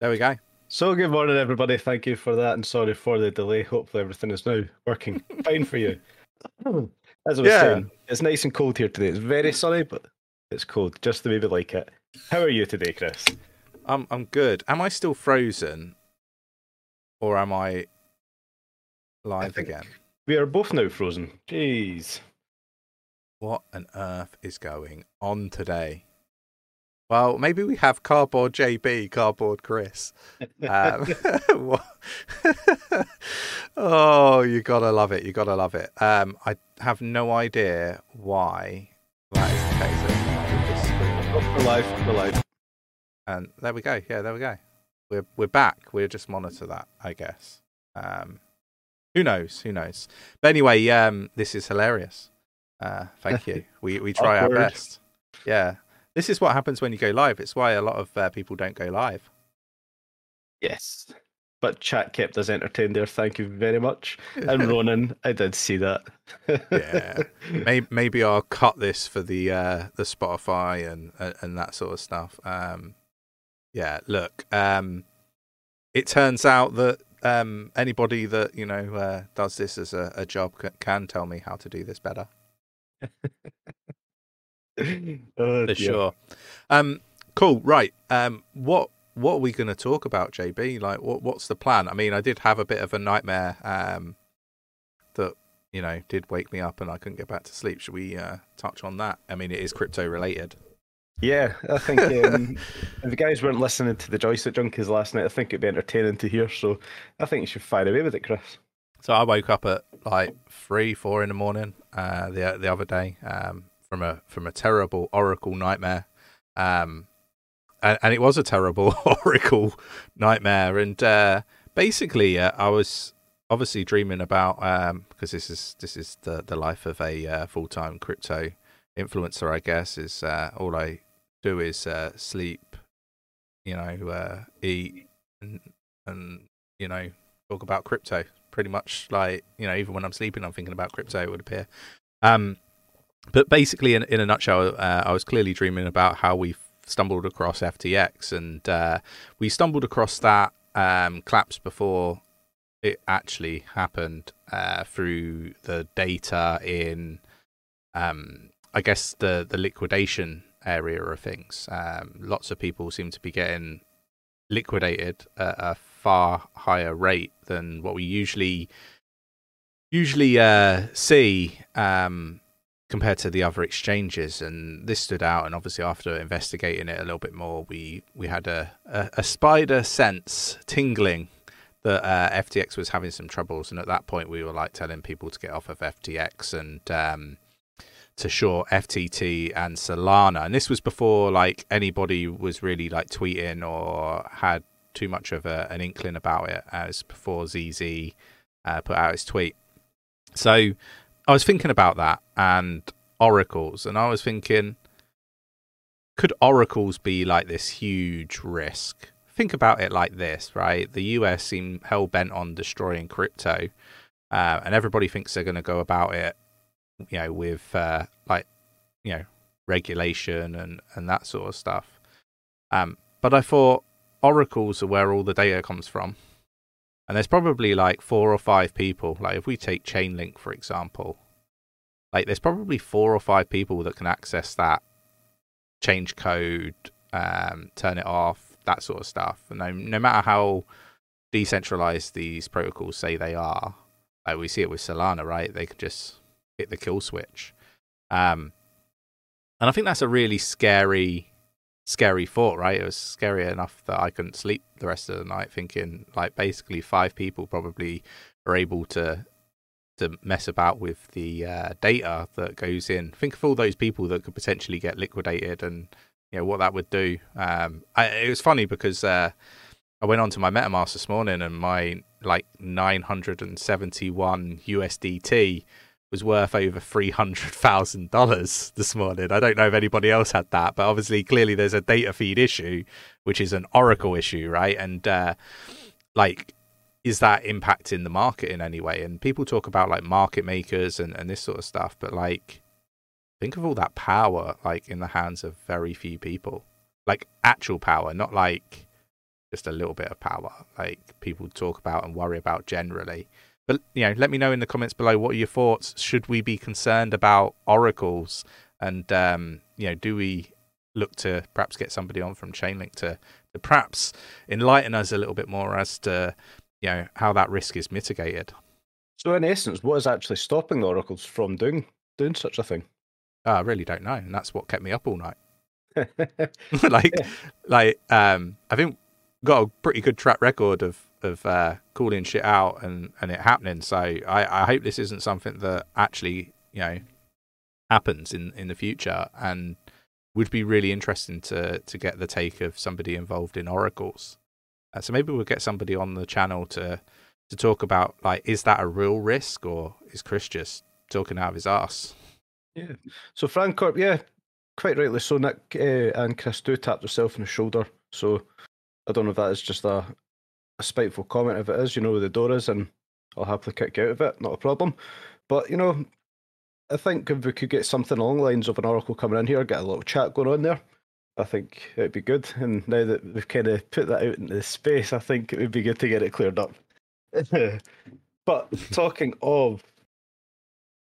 There we go. So, good morning, everybody. Thank you for that, and sorry for the delay. Hopefully, everything is now working fine for you. As I was Yeah. saying, it's nice and cold here today. It's very sunny, but it's cold, just the way we like it. How are you today, Chris? I'm I'm good. Am I still frozen, or am I live think- again? We are both now frozen. Jeez. What on earth is going on today? Well, maybe we have cardboard JB, cardboard Chris. Um, oh, you gotta love it! You gotta love it. Um, I have no idea why that is the case. We're just screaming. We're live. We're live. And there we go. Yeah, there we go. We're we're back. We'll just monitor that, I guess. Um, who knows? Who knows? But anyway, um, this is hilarious. Uh, thank you. We we try our best. Yeah, this is what happens when you go live. It's why a lot of uh, people don't go live. Yes. But chat kept us entertained there. Thank you very much. And Ronan, I did see that. Yeah. maybe, maybe I'll cut this for the uh, the Spotify and, and that sort of stuff. Um, yeah, look, um, it turns out that um, anybody that you know uh, does this as a, a job ca- can tell me how to do this better Oh, for sure. Um, cool, right? Um, what what are we going to talk about, JB? Like, what what's the plan? I mean, I did have a bit of a nightmare um, that you know did wake me up and I couldn't get back to sleep. Should we uh, touch on that? I mean, it is crypto related. Yeah, I think um, if the guys weren't listening to the joystick junkies last night, I think it'd be entertaining to hear. So I think you should fire away with it, Chris. So I woke up at like three, four in the morning uh, the the other day um, from a from a terrible Oracle nightmare, um, and, and it was a terrible Oracle nightmare. And uh, basically, uh, I was obviously dreaming about um, because this is this is the the life of a uh, full time crypto influencer. I guess is uh, all I do is uh, sleep, you know, uh, eat, and and you know talk about crypto pretty much like you know even when i'm sleeping i'm thinking about crypto it would appear um but basically in, in a nutshell uh, i was clearly dreaming about how we stumbled across ftx and uh, we stumbled across that um collapse before it actually happened uh, through the data in um i guess the the liquidation area of things. Um lots of people seem to be getting liquidated at a far higher rate than what we usually usually uh, see. Um, compared to the other exchanges. And this stood out. And obviously, after investigating it a little bit more, we we had a a, a spider sense tingling that uh, FTX was having some troubles. And at that point, we were like telling people to get off of FTX and um, to short FTT and Solana. And this was before like anybody was really like tweeting or had too much of a, an inkling about it as before CZ uh, put out his tweet. So I was thinking about that and oracles, and I was thinking, could oracles be like this huge risk? Think about it like this, right? The US seem hell bent on destroying crypto, uh, and everybody thinks they're going to go about it, you know, with uh, like, you know, regulation and and that sort of stuff. Um, but I thought oracles are where all the data comes from. And there's probably like four or five people. Like if we take Chainlink for example, like there's probably four or five people that can access that, change code, um, turn it off, that sort of stuff. And no, no matter how decentralized these protocols say they are, like we see it with Solana, right? They could just hit the kill switch. Um, and I think that's a really scary scary thought, right? It was scary enough that I couldn't sleep the rest of the night, thinking like basically five people probably are able to to mess about with the uh, data that goes in. Think of all those people that could potentially get liquidated, and you know what that would do. Um, I, it was funny because uh, I went onto my MetaMask this morning, and my like 971 USDT was worth over three hundred thousand dollars this morning. I don't know if anybody else had that, but obviously, clearly, there's a data feed issue, which is an Oracle issue, right? And uh, like, is that impacting the market in any way? And people talk about like market makers and and this sort of stuff, but like, think of all that power like in the hands of very few people, like actual power, not like just a little bit of power, like people talk about and worry about generally. But you know, let me know in the comments below what are your thoughts. Should we be concerned about oracles? And um, you know, do we look to perhaps get somebody on from Chainlink to, to perhaps enlighten us a little bit more as to you know how that risk is mitigated? So, in essence, what is actually stopping the oracles from doing doing such a thing? Oh, I really don't know, and that's what kept me up all night. like, yeah. like, um, I think got a pretty good track record of of uh, calling shit out and and it happening. So I I hope this isn't something that actually you know happens in in the future and would be really interesting to to get the take of somebody involved in oracles. Uh, so maybe we'll get somebody on the channel to to talk about like is that a real risk or is Chris just talking out of his ass? Yeah. So Frank Corp, yeah, quite rightly so. Nick uh, and Chris do tap themselves on the shoulder. So I don't know if that is just a, a spiteful comment. If it is, you know where the door is, and I'll happily kick you out of it. Not a problem. But you know, I think if we could get something along the lines of an oracle coming in here, get a little chat going on there, I think it'd be good. And now that we've kind of put that out into the space, I think it would be good to get it cleared up. but talking of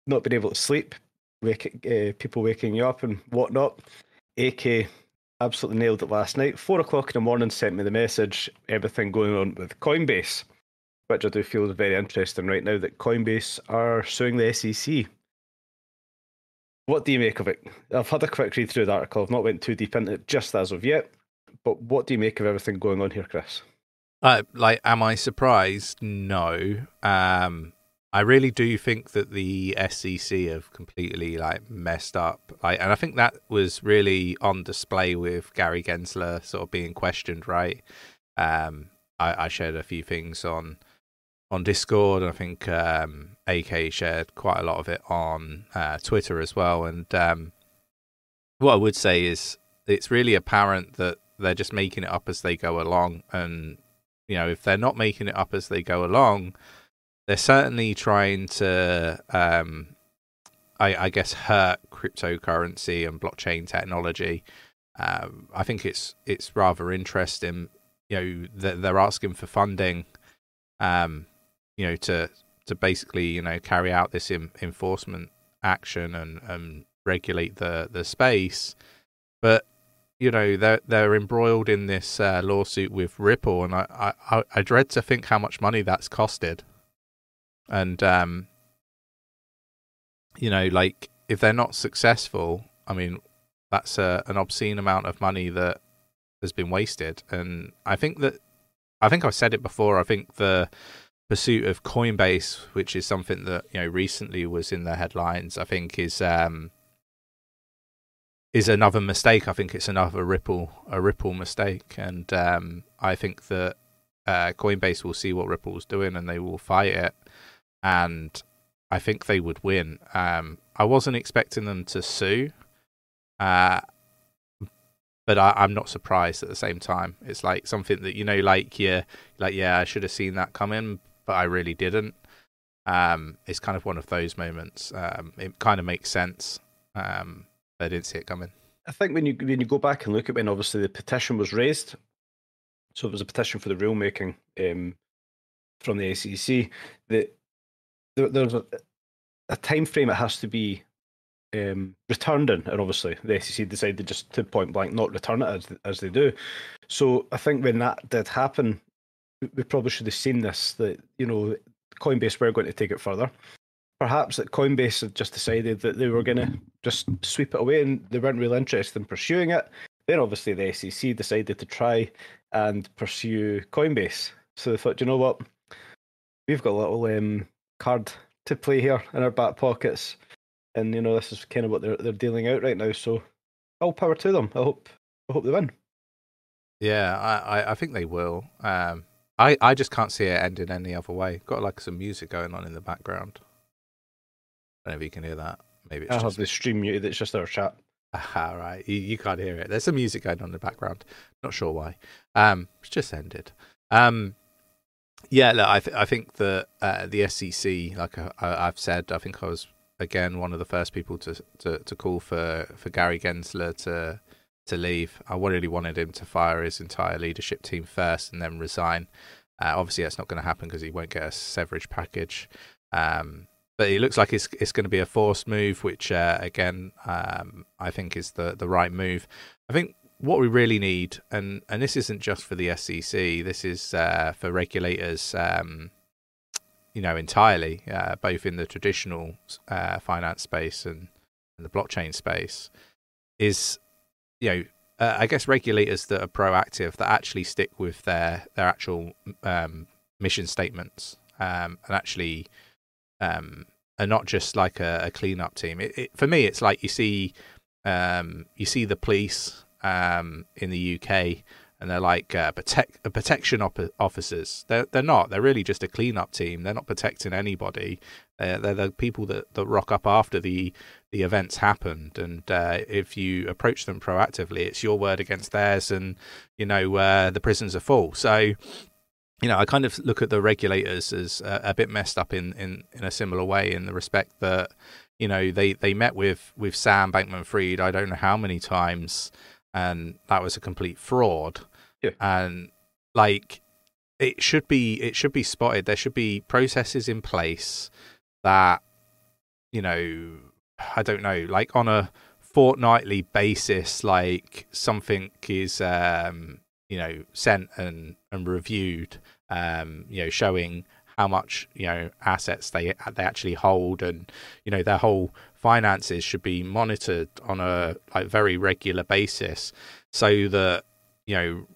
not being able to sleep, wake, uh, people waking you up and whatnot, AK absolutely nailed it last night. Four o'clock in the morning sent me the message, everything going on with Coinbase, which I do feel is very interesting right now that Coinbase are suing the SEC. What do you make of it? I've had a quick read through the article. I've not went too deep into it just as of yet. But what do you make of everything going on here, Chris? Uh, like, am I surprised? No. Um, I really do think that the SEC have completely like messed up. Like, and I think that was really on display with Gary Gensler sort of being questioned. Right. Um, I, I shared a few things on on Discord. And I think um, AK shared quite a lot of it on uh, Twitter as well. And um, what I would say is it's really apparent that they're just making it up as they go along. And you know, if they're not making it up as they go along they're certainly trying to, um, I, I, guess, hurt cryptocurrency and blockchain technology. Um, I think it's it's rather interesting. You know, that they're asking for funding, um, you know, to to basically you know carry out this in, enforcement action and, and regulate the the space, but you know they're they're embroiled in this uh, lawsuit with Ripple, and I, I I dread to think how much money that's costed and um, you know, like if they're not successful, I mean, that's a, an obscene amount of money that has been wasted. And I think that I think I've said it before. I think the pursuit of Coinbase, which is something that you know recently was in the headlines, I think is um, is another mistake. I think it's another Ripple a Ripple mistake, and um, I think that uh, Coinbase will see what Ripple's doing and they will fight it and I think they would win. Um, I wasn't expecting them to sue, uh, but I, am not surprised at the same time. It's like something that you know, like yeah, like yeah, I should have seen that coming, but I really didn't. Um, it's kind of one of those moments. Um, it kind of makes sense. Um, I didn't see it coming. I think when you when you go back and look at when obviously the petition was raised, so it was a petition for the rulemaking um, from the SEC that there, there's a, a time frame it has to be um, returned in, and obviously the SEC decided just to point blank not return it as as they do. So I think when that did happen, we probably should have seen this that you know Coinbase were going to take it further. Perhaps that Coinbase had just decided that they were going to just sweep it away and they weren't really interested in pursuing it. Then obviously the SEC decided to try and pursue Coinbase. So they thought, you know what, we've got a little um, card to play here in our back pockets. And you know, this is kind of what they're they're dealing out right now. So all power to them. I hope I hope they win. Yeah, I, I think they will. Um, I, I just can't see it ending any other way. Got like some music going on in the background. I don't know if you can hear that. Maybe it's I just... have the stream muted. It's just our chat. Ah, right. You, you can't hear it. There's some music going on in the background. Not sure why. Um, it's just ended. Um, yeah, look, I, th- I think that uh, the SEC, like I, have said, I think I was again one of the first people to to, to call for, for Gary Gensler to to leave. I really wanted him to fire his entire leadership team first and then resign. Uh, obviously, that's not going to happen because he won't get a severage package. Um, but it looks like it's it's going to be a forced move, which uh, again um, I think is the the right move. I think what we really need, and and this isn't just for the SEC, this is uh, for regulators. Um, you know, entirely, uh, both in the traditional uh, finance space and, and the blockchain space, is you know uh, I guess regulators that are proactive that actually stick with their their actual um, mission statements um, and actually um, are not just like a, a cleanup team. It, it, for me, it's like you see um, you see the police um, in the UK and they're like uh, protect uh, protection op- officers. They're they're not. They're really just a cleanup team. They're not protecting anybody. They're, they're the people that, that rock up after the the events happened. And uh, if you approach them proactively, it's your word against theirs, and you know uh, the prisons are full. So. You know, I kind of look at the regulators as a, a bit messed up in, in, in a similar way, in the respect that, you know, they, they met with, with Sam Bankman Fried, I don't know how many times, and that was a complete fraud. Yeah. And like it should be it should be spotted. There should be processes in place that you know I don't know, like on a fortnightly basis, like something is um, you know sent and and reviewed, um, you know, showing how much you know assets they they actually hold, and you know their whole finances should be monitored on a like very regular basis, so that you know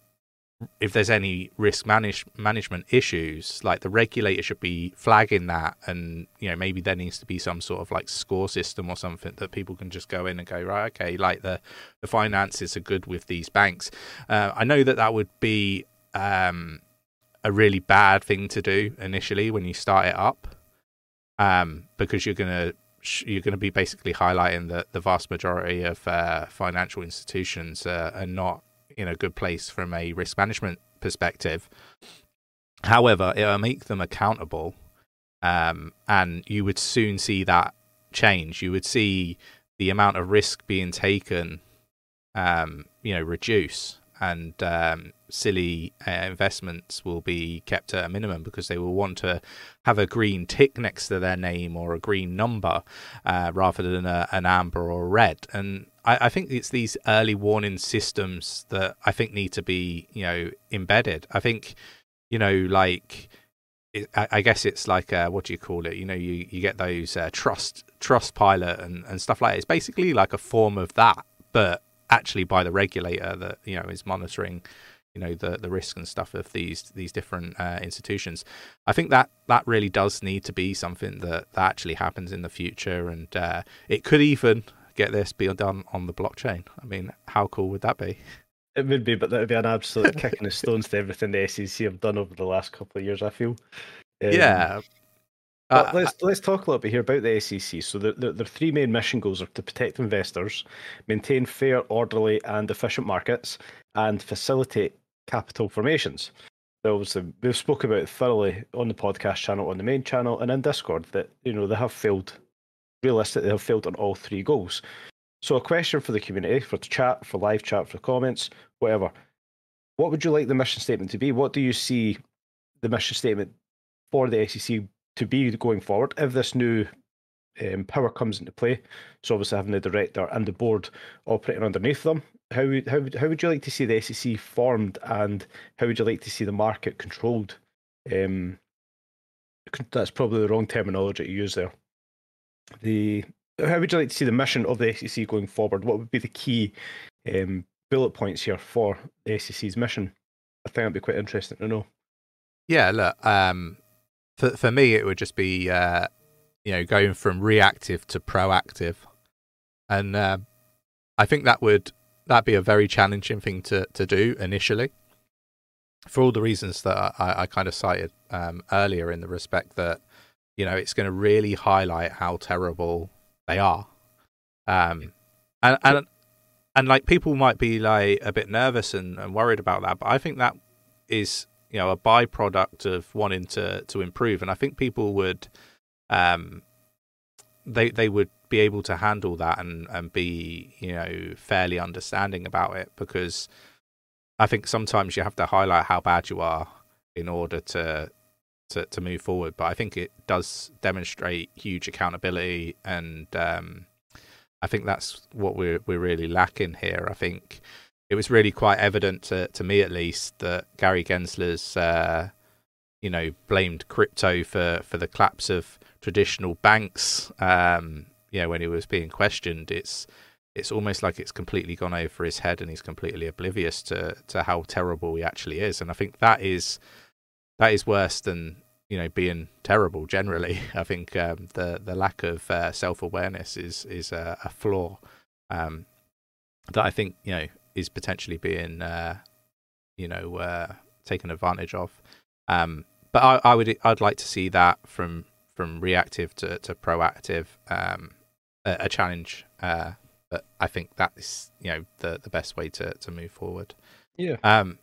if there's any risk manage, management issues, like the regulator should be flagging that, and you know maybe there needs to be some sort of like score system or something that people can just go in and go right, okay, like the the finances are good with these banks. Uh, I know that that would be um, a really bad thing to do initially when you start it up, um, because you're gonna you're going to be basically highlighting that the vast majority of uh, financial institutions uh, are not in a good place from a risk management perspective. However, it will make them accountable, um, and you would soon see that change. You would see the amount of risk being taken, um, you know, reduce, and um, silly uh, investments will be kept at a minimum because they will want to have a green tick next to their name or a green number uh, rather than a, an amber or red. And I, I, think it's these early warning systems that I think need to be, you know, embedded. I think, you know, like. I, guess it's like uh, what do you call it? You know, you, you get those uh, trust pilot and, and stuff like that. It's basically like a form of that, but actually by the regulator that you know is monitoring you know the the risk and stuff of these these different uh, institutions. I think that that really does need to be something that, that actually happens in the future, and uh, it could even get this be done on the blockchain. I mean, how cool would that be? It would be, but that would be an absolute kick in the stones to everything the SEC have done over the last couple of years. I feel. Um, yeah. Uh, let's let's talk a little bit here about the SEC. So the, the, their three main mission goals are to protect investors, maintain fair, orderly, and efficient markets, and facilitate capital formations. Obviously, we've spoken about thoroughly on the podcast channel, on the main channel, and in Discord that you know they have failed realistically, they have failed on all three goals. So, a question for the community, for the chat, for live chat, for comments, whatever. What would you like the mission statement to be? What do you see the mission statement for the SEC to be going forward if this new um, power comes into play? So, obviously, having the director and the board operating underneath them. How would, how, would how would you like to see the SEC formed and how would you like to see the market controlled? Um, that's probably the wrong terminology to use there the how would you like to see the mission of the SEC going forward? What would be the key um, bullet points here for the SEC's mission? I think that'd be quite interesting to know. Yeah, look, um, for for me, it would just be uh, you know going from reactive to proactive, and uh, I think that would that be a very challenging thing to to do initially, for all the reasons that I, I kind of cited um, earlier in the respect that you know, it's going to really highlight how terrible they are. Um, and and and like people might be like a bit nervous and, and worried about that, but I think that is you know a byproduct of wanting to to improve, and I think people would um they they would be able to handle that and and be you know fairly understanding about it because I think sometimes you have to highlight how bad you are in order to to, to move forward. But I think it does demonstrate huge accountability, and um, I think that's what we're we're really lacking here. I think it was really quite evident to to me at least that Gary Gensler's uh, you know blamed crypto for for the collapse of traditional banks. Um, know when he was being questioned, it's it's almost like it's completely gone over his head and he's completely oblivious to to how terrible he actually is. And i think that is that is worse than you know being terrible generally. I think um, the the lack of uh, self-awareness is is a, a flaw um, that i think you know is potentially being uh, you know uh, taken advantage of. Um, but I, I, would i'd like to see that from from reactive to, to proactive um, a, a, challenge uh, but I think that is you know the the best way to to move forward. Yeah. Um.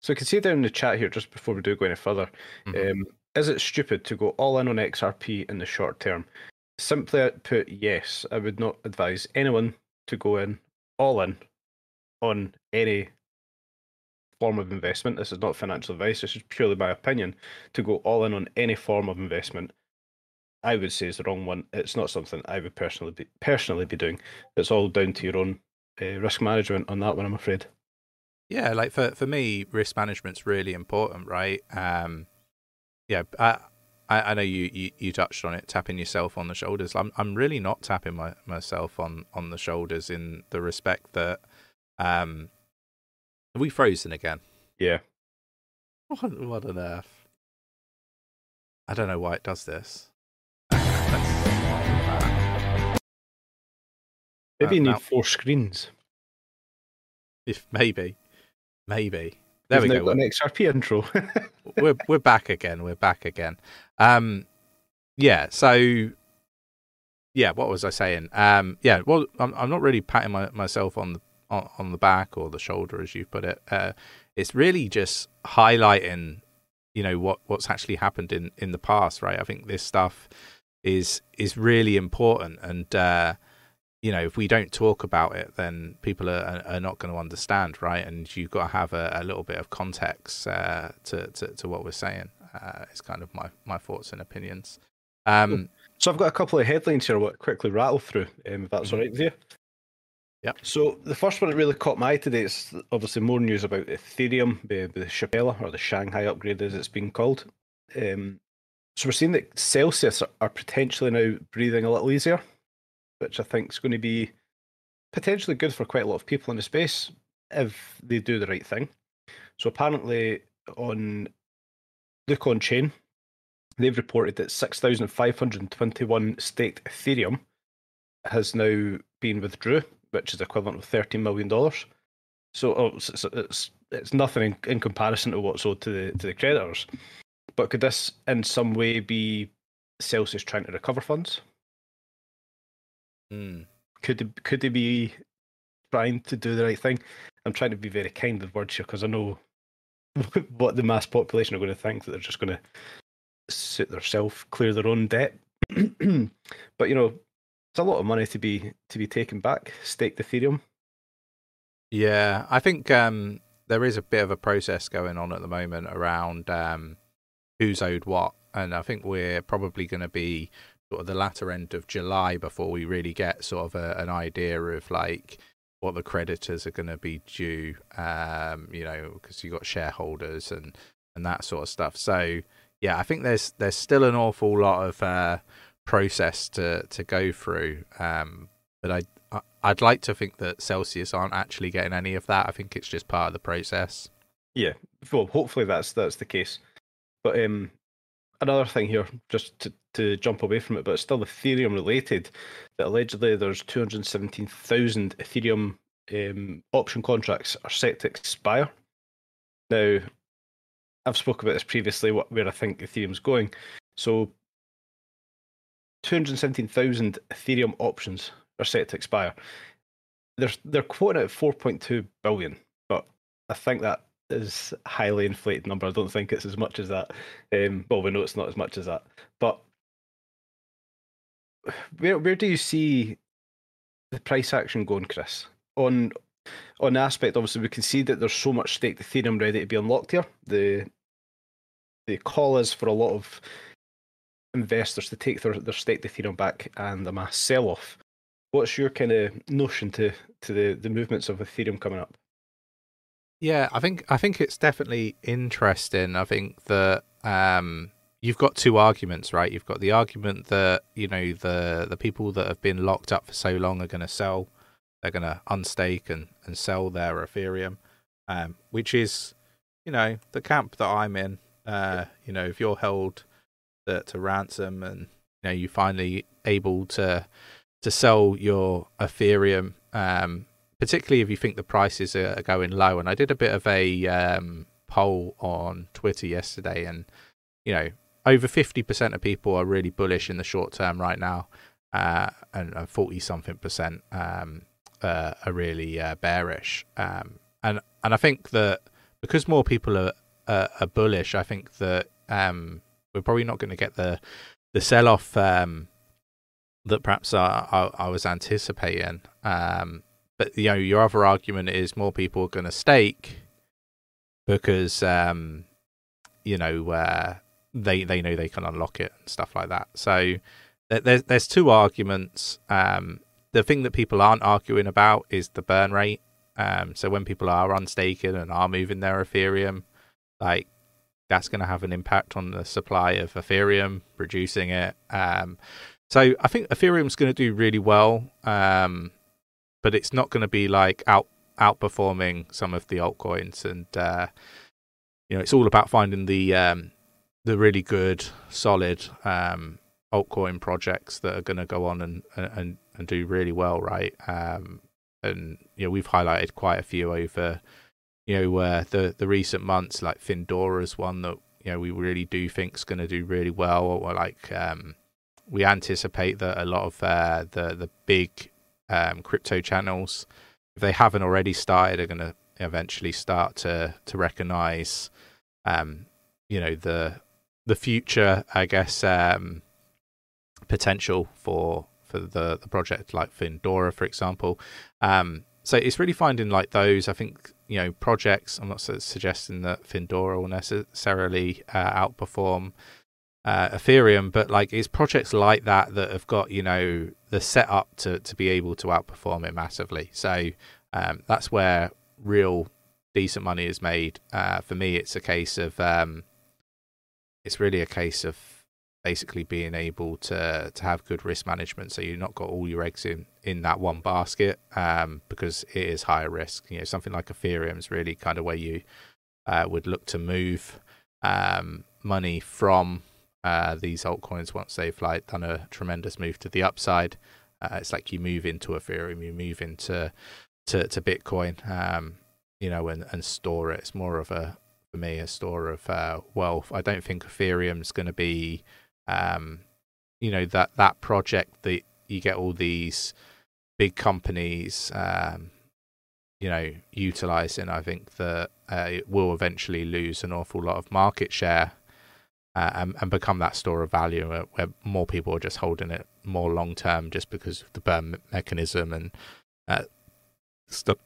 So I can see down in the chat here just before we do go any further. Mm-hmm. Um, is it stupid to go all in on XRP in the short term? Simply put, yes. I would not advise anyone to go in all in on any form of investment. This is not financial advice. This is purely my opinion. To go all in on any form of investment I would say is the wrong one. It's not something I would personally be personally be doing. It's all down to your own uh, risk management on that one. I'm afraid. Yeah, like for for me, risk management's really important, right? Um, yeah, I, I know you, you, you touched on it, tapping yourself on the shoulders. I'm I'm really not tapping my, myself on on the shoulders in the respect that, um, are we frozen again? Yeah. What, what on earth? I don't know why it does this. Maybe you need four screens. If maybe, maybe. There We've we go. An XRP intro. we're we're back again. We're back again. Um, yeah. So, yeah. What was I saying? Um, yeah. Well, I'm I'm not really patting my, myself on the on, on the back or the shoulder, as you put it. Uh, it's really just highlighting, you know, what what's actually happened in in the past, right? I think this stuff is is really important, and uh, you know, if we don't talk about it, then people are, are not going to understand, right? And you've got to have a, a little bit of context uh, to, to, to what we're saying. Uh, it's kind of my my thoughts and opinions. Um, so I've got a couple of headlines here. I want quickly rattle through, um, if that's mm-hmm. all right with you. Yeah. So the first one that really caught my eye today is obviously more news about Ethereum, the, the Shapella or the Shanghai upgrade as it's being called. Um, so we're seeing that Celsius are potentially now breathing a little easier which I think is going to be potentially good for quite a lot of people in the space if they do the right thing. So apparently on Lookonchain, they've reported that 6,521 staked Ethereum has now been withdrew, which is equivalent of $13 million. So oh, it's, it's, it's nothing in, in, comparison to what's owed to the, to the creditors. But could this in some way be Celsius trying to recover funds? Mm. Could they, could they be trying to do the right thing? I'm trying to be very kind with words here because I know what the mass population are going to think that they're just going to suit themselves, clear their own debt. but you know, it's a lot of money to be to be taken back, staked Ethereum. Yeah, I think um, there is a bit of a process going on at the moment around um, who's owed what, and I think we're probably going to be of the latter end of July before we really get sort of a, an idea of like what the creditors are going to be due. Um, you know, because you've got shareholders and and that sort of stuff. So yeah, I think there's there's still an awful lot of uh, process to to go through. Um, but I, I I'd like to think that Celsius aren't actually getting any of that. I think it's just part of the process. Yeah, well, hopefully that's that's the case. But um, another thing here, just to, to jump away from it, but it's still Ethereum related. That allegedly there's 217,000 Ethereum um, option contracts are set to expire. Now, I've spoken about this previously, what, where I think Ethereum's going. So, 217,000 Ethereum options are set to expire. They're they're quoting at 4.2 billion, but I think that is highly inflated number. I don't think it's as much as that. Um, well, we know it's not as much as that, but where where do you see the price action going, Chris? On on the aspect, obviously, we can see that there's so much staked Ethereum ready to be unlocked here. The the call is for a lot of investors to take their, their staked Ethereum back and a mass sell off. What's your kind of notion to to the, the movements of Ethereum coming up? Yeah, I think I think it's definitely interesting. I think that um, you've got two arguments, right? You've got the argument that you know the the people that have been locked up for so long are going to sell, they're going to unstake and and sell their Ethereum, um, which is you know the camp that I'm in. Uh, you know, if you're held to, to ransom and you know you finally able to to sell your Ethereum, um, particularly if you think the prices are going low. And I did a bit of a um, poll on Twitter yesterday, and you know over fifty percent of people are really bullish in the short term right now, uh, and forty something percent um, uh, are really uh, bearish. Um, and and I think that because more people are are bullish, I think that um, we're probably not going to get the the sell off um, that perhaps I, I, I was anticipating. Um, but you know, your other argument is more people are going to stake because um, you know uh, they they know they can unlock it and stuff like that. So there's there's two arguments. Um, the thing that people aren't arguing about is the burn rate. Um, so when people are unstaking and are moving their Ethereum, like that's going to have an impact on the supply of Ethereum, reducing it. Um, so I think Ethereum's going to do really well, um, but it's not going to be like out outperforming some of the altcoins. And uh, you know, it's all about finding the um, the really good, solid um, altcoin projects that are going to go on and, and and do really well, right? Um, and you know, we've highlighted quite a few over you know, uh, the the recent months, like Findora's one that you know we really do think is going to do really well. Or like um, we anticipate that a lot of uh, the the big um, crypto channels, if they haven't already started, are going to eventually start to to recognize, um, you know, the the future, I guess, um, potential for for the the project like Findora, for example. Um, so it's really finding like those. I think you know projects. I'm not suggesting that Findora will necessarily uh, outperform uh, Ethereum, but like it's projects like that that have got you know the setup to to be able to outperform it massively. So um, that's where real decent money is made. Uh, for me, it's a case of um, it's really a case of basically being able to to have good risk management so you're not got all your eggs in in that one basket um, because it is higher risk. You know something like ethereum is really kind of where you uh, would look to move um, money from uh, these altcoins once they've like done a tremendous move to the upside. Uh, it's like you move into ethereum you move into to, to bitcoin um, you know and, and store it. It's more of a for me a store of uh, wealth. I don't think ethereum's going to be um, you know that that project that you get all these big companies um, you know utilizing. I think that uh, it will eventually lose an awful lot of market share uh, and, and, become that store of value where, where, more people are just holding it more long term just because of the burn mechanism and uh, stuff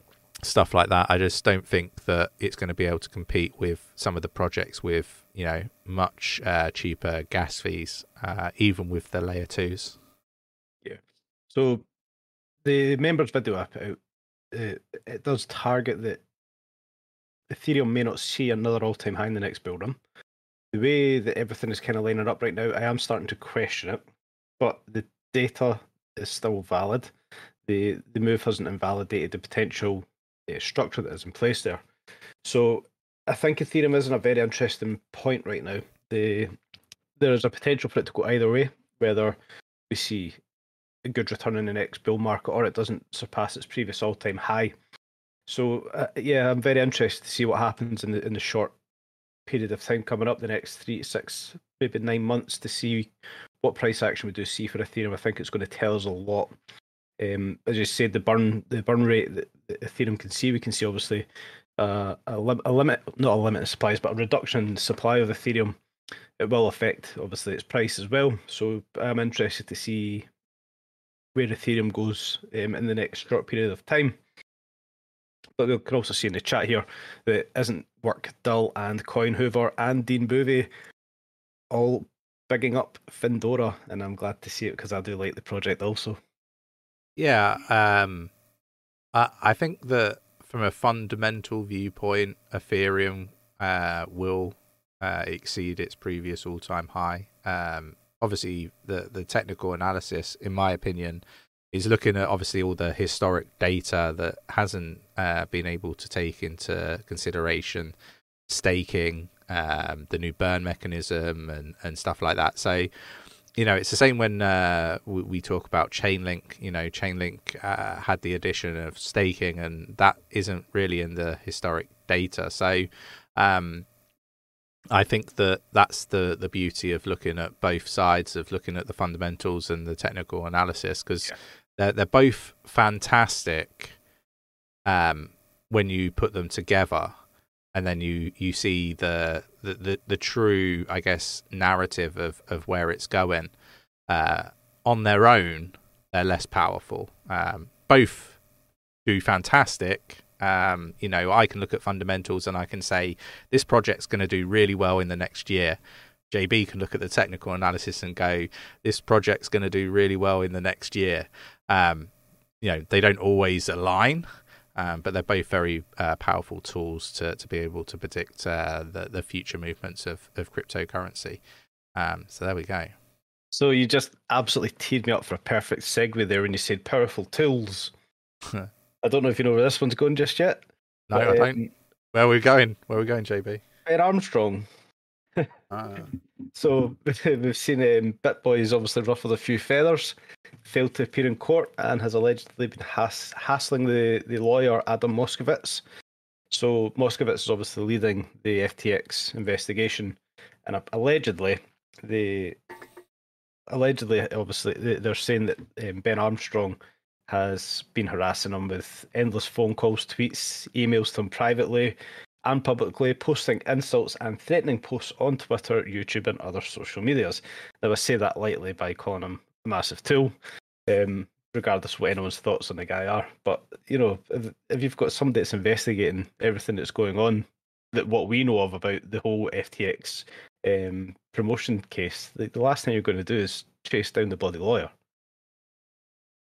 stuff like that. I just don't think that it's going to be able to compete with some of the projects with you know much uh, cheaper gas fees, uh, even with the layer twos. Yeah. So the members video put out, uh, it does target that Ethereum may not see another all-time high in the next build run. The way that everything is kind of lining up right now, I am starting to question it, but the data is still valid. The the move hasn't invalidated the potential uh, structure that is in place there. So I think Ethereum is in a very interesting point right now. The there is a potential for it to go either way, whether we see a good return in the next bull market or it doesn't surpass its previous all-time high. So uh, yeah, I'm very interested to see what happens in the in the short period of time coming up, the next three to six, maybe nine months, to see what price action we do see for Ethereum. I think it's going to tell us a lot um, as you said, the burn the burn rate that, Ethereum can see, we can see obviously uh, a, lim- a limit, not a limit in supplies, but a reduction in supply of Ethereum. It will affect obviously its price as well. So I'm interested to see where Ethereum goes um, in the next short period of time. But we can also see in the chat here that isn't work dull and CoinHoover and Dean Bovey all bigging up Findora, and I'm glad to see it because I do like the project also. Yeah, um, I, I think that from a fundamental viewpoint, Ethereum uh, will uh, exceed its previous all-time high. Um, obviously, the the technical analysis, in my opinion, is looking at obviously all the historic data that hasn't uh, been able to take into consideration staking, um, the new burn mechanism, and and stuff like that. So you know, it's the same when uh, we, we, talk about Chainlink. You know, Chainlink uh, had the addition of staking, and that isn't really in the historic data. So, um, I think that that's the the beauty of looking at both sides of looking at the fundamentals and the technical analysis because yeah. they're they're both fantastic. Um, when you put them together, and then you you see the the the, the true I guess narrative of of where it's going. Uh, on their own, they're less powerful. Um, both do fantastic. Um, you know, I can look at fundamentals and I can say this project's going to do really well in the next year. JB can look at the technical analysis and go, this project's going to do really well in the next year. Um, you know, they don't always align, um, but they're both very uh, powerful tools to, to be able to predict uh, the, the future movements of, of cryptocurrency. Um, so there we go. So you just absolutely teed me up for a perfect segue there when you said powerful tools. I don't know if you know where this one's going just yet. No, but, I don't. Um, where are we going? Where are we going, JB? Ben Armstrong. ah. So we've seen um, BitBoy's obviously ruffled a few feathers failed to appear in court and has allegedly been hass- hassling the, the lawyer Adam Moskowitz. So Moskowitz is obviously leading the FTX investigation, and allegedly, the allegedly, obviously, they're saying that um, Ben Armstrong has been harassing him with endless phone calls, tweets, emails to him privately and publicly, posting insults and threatening posts on Twitter, YouTube, and other social medias. Now, I say that lightly by calling him massive tool, um, regardless of what anyone's thoughts on the guy are. But you know, if, if you've got somebody that's investigating everything that's going on, that what we know of about the whole FTX um, promotion case, the, the last thing you're going to do is chase down the bloody lawyer.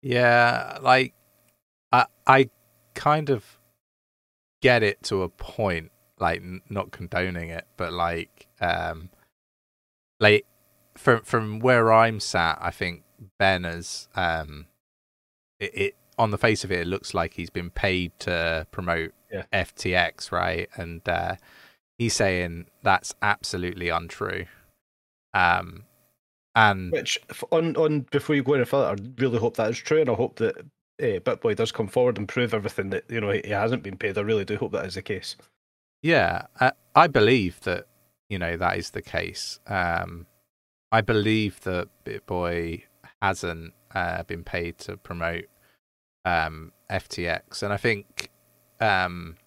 Yeah, like I I kind of get it to a point, like not condoning it, but like um like from from where I'm sat, I think Ben um, it, it, on the face of it, it looks like he's been paid to promote yeah. FTX, right? And uh, he's saying that's absolutely untrue. Um, and which on on before you go any further, I really hope that is true, and I hope that uh, BitBoy does come forward and prove everything that you know he hasn't been paid. I really do hope that is the case. Yeah, I, I believe that you know that is the case. Um, I believe that BitBoy hasn't uh, been paid to promote um, FTX, and I think um,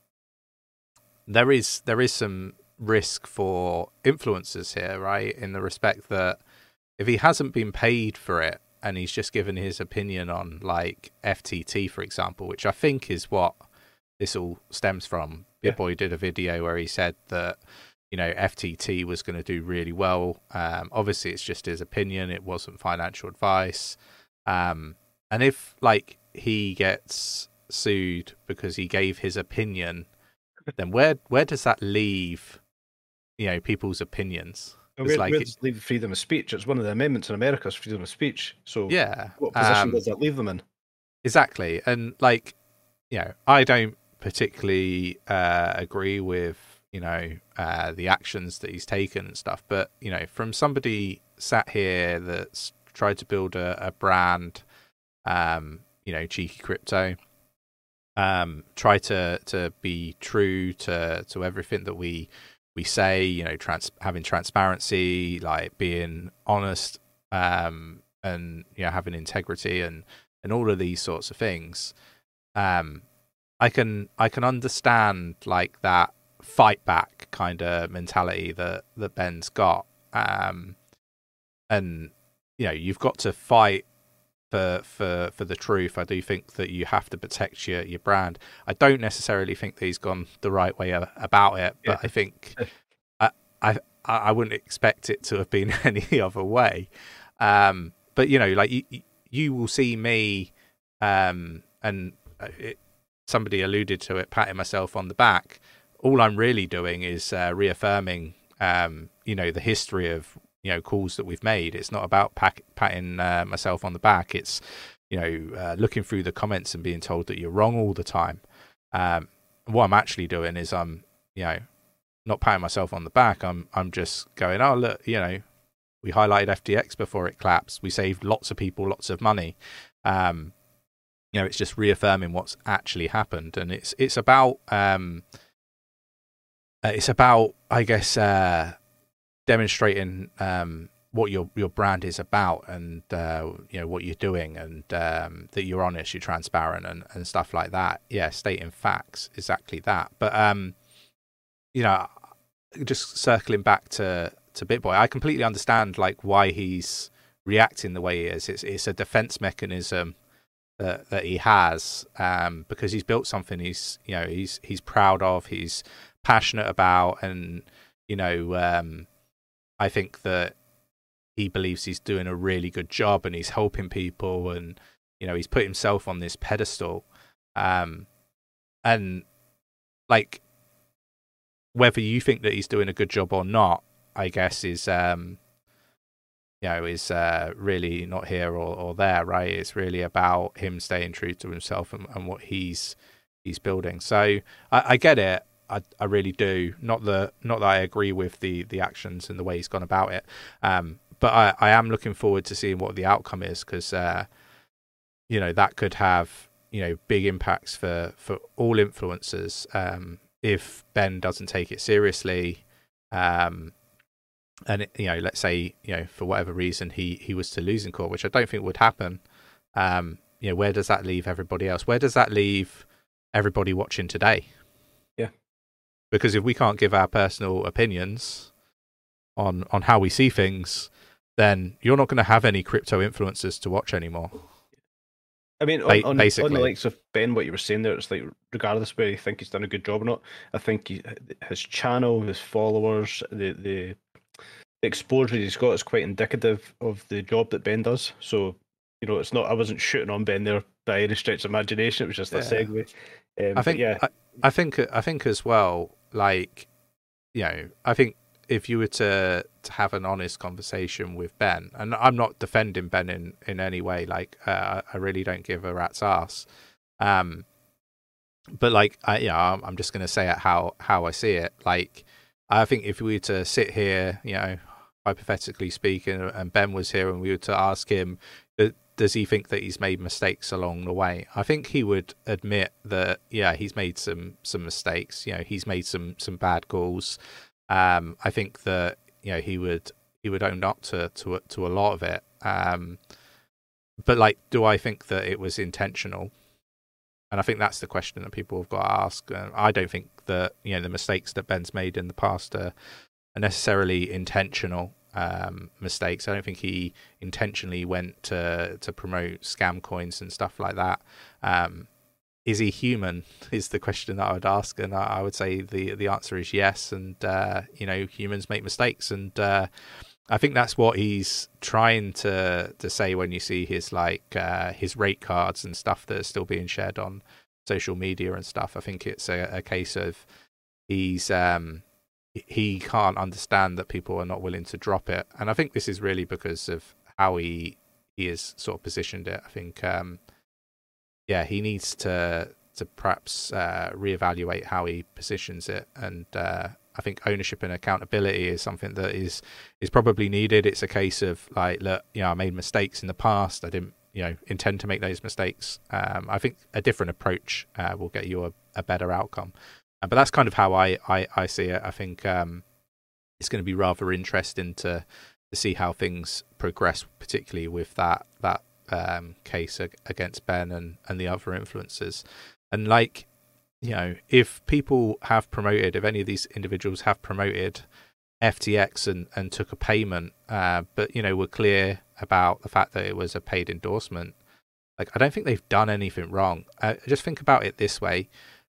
there is there is some risk for influencers here, right? In the respect that if he hasn't been paid for it and he's just given his opinion on like FTT, for example, which I think is what this all stems from. Yeah. BitBoy did a video where he said that you know, FTT was going to do really well. Um, obviously, it's just his opinion; it wasn't financial advice. Um, and if like he gets sued because he gave his opinion, then where where does that leave? You know, people's opinions. It's where, like where does leave freedom of speech? It's one of the amendments in America is freedom of speech. So yeah, what position um, does that leave them in? Exactly, and like you know, I don't particularly uh, agree with you know uh, the actions that he's taken and stuff. But you know, from somebody sat here that's tried to build a, a brand, um, you know, cheeky crypto, um, try to to be true to to everything that we we say. You know, trans- having transparency, like being honest, um, and you know, having integrity and and all of these sorts of things. Um, I can I can understand like that fight back kind of mentality that that Ben's got. Um, and you know, you've got to fight for for for the truth. I do think that you have to protect your your brand. I don't necessarily think that he's gone the right way about it, but yeah. I think I, I I wouldn't expect it to have been any other way. Um, but you know, like you you will see me, um, and uh, it, somebody alluded to it, patting myself on the back. All I'm really doing is uh, reaffirming, um, you know, the history of you know calls that we've made. It's not about pack, patting uh, myself on the back. It's you know uh, looking through the comments and being told that you're wrong all the time. Um, what I'm actually doing is I'm you know not patting myself on the back. I'm I'm just going, oh look, you know, we highlighted FTX before it collapsed. We saved lots of people lots of money. Um, you know, it's just reaffirming what's actually happened, and it's it's about um, uh, it's about I guess uh, demonstrating um, what your your brand is about, and uh, you know what you're doing, and um, that you're honest, you're transparent, and, and stuff like that. Yeah, stating facts, exactly that. But um, you know, just circling back to to BitBoy, I completely understand like why he's reacting the way he is. It's it's a defense mechanism that that he has um, because he's built something he's you know he's he's proud of, he's passionate about, and you know um, I think that he believes he's doing a really good job and he's helping people and you know he's put himself on this pedestal um, and like whether you think that he's doing a good job or not, I guess is um, you know is uh, really not here or, or there, right? It's really about him staying true to himself and, and what he's he's building. So I, I get it. I, I really do. Not the not that I agree with the the actions and the way he's gone about it. Um, but I, I am looking forward to seeing what the outcome is because uh, you know that could have you know big impacts for for all influencers. Um, if Ben doesn't take it seriously, um, and it, you know, let's say you know for whatever reason he he was to lose in court, which I don't think would happen. Um, you know, where does that leave everybody else? Where does that leave everybody watching today? Yeah, because if we can't give our personal opinions on on how we see things, then you're not going to have any crypto influencers to watch anymore. I mean, on, on, on, the likes of Ben, what you were saying there, it's like regardless whether you think he's done a good job or not, I think he, his channel, his followers, the the exposure he's got is quite indicative of the job that Ben does. So, you know, it's not. I wasn't shooting on Ben there by any stretch of imagination. It was just yeah. a segue. Um, I think. Yeah, I, I think. I think as well. Like, you know, I think if you were to to have an honest conversation with Ben, and I'm not defending Ben in in any way, like uh, I really don't give a rat's ass. Um, but like I, yeah, I'm, I'm just gonna say it how how I see it. Like I think if we were to sit here, you know, hypothetically speaking, and Ben was here, and we were to ask him, does he think that he's made mistakes along the way? I think he would admit that, yeah, he's made some some mistakes. You know, he's made some some bad calls. Um, I think that you know he would he would own up to to to a lot of it. Um, but like, do I think that it was intentional? And I think that's the question that people have got to ask. Uh, I don't think that you know the mistakes that Ben's made in the past are, are necessarily intentional um, mistakes. I don't think he intentionally went to to promote scam coins and stuff like that. Um, is he human? Is the question that I would ask, and I, would say the the answer is yes. And uh, you know, humans make mistakes, and uh, I think that's what he's trying to to say when you see his like uh, his rate cards and stuff that are still being shared on social media and stuff. I think it's a, a case of he's um, he can't understand that people are not willing to drop it, and I think this is really because of how he he has sort of positioned it. I think. Um, yeah, he needs to to perhaps uh, reevaluate how he positions it, and uh, I think ownership and accountability is something that is is probably needed. It's a case of like, look, you know, I made mistakes in the past. I didn't, you know, intend to make those mistakes. Um, I think a different approach uh, will get you a, a better outcome. But that's kind of how I I, I see it. I think um, it's going to be rather interesting to to see how things progress, particularly with that that um, case against Ben and, and the other influencers. And like, you know, if people have promoted, if any of these individuals have promoted FTX and, and took a payment, uh, but, you know, were clear about the fact that it was a paid endorsement, Like, I don't think they've done anything wrong. Uh, just think about it this way: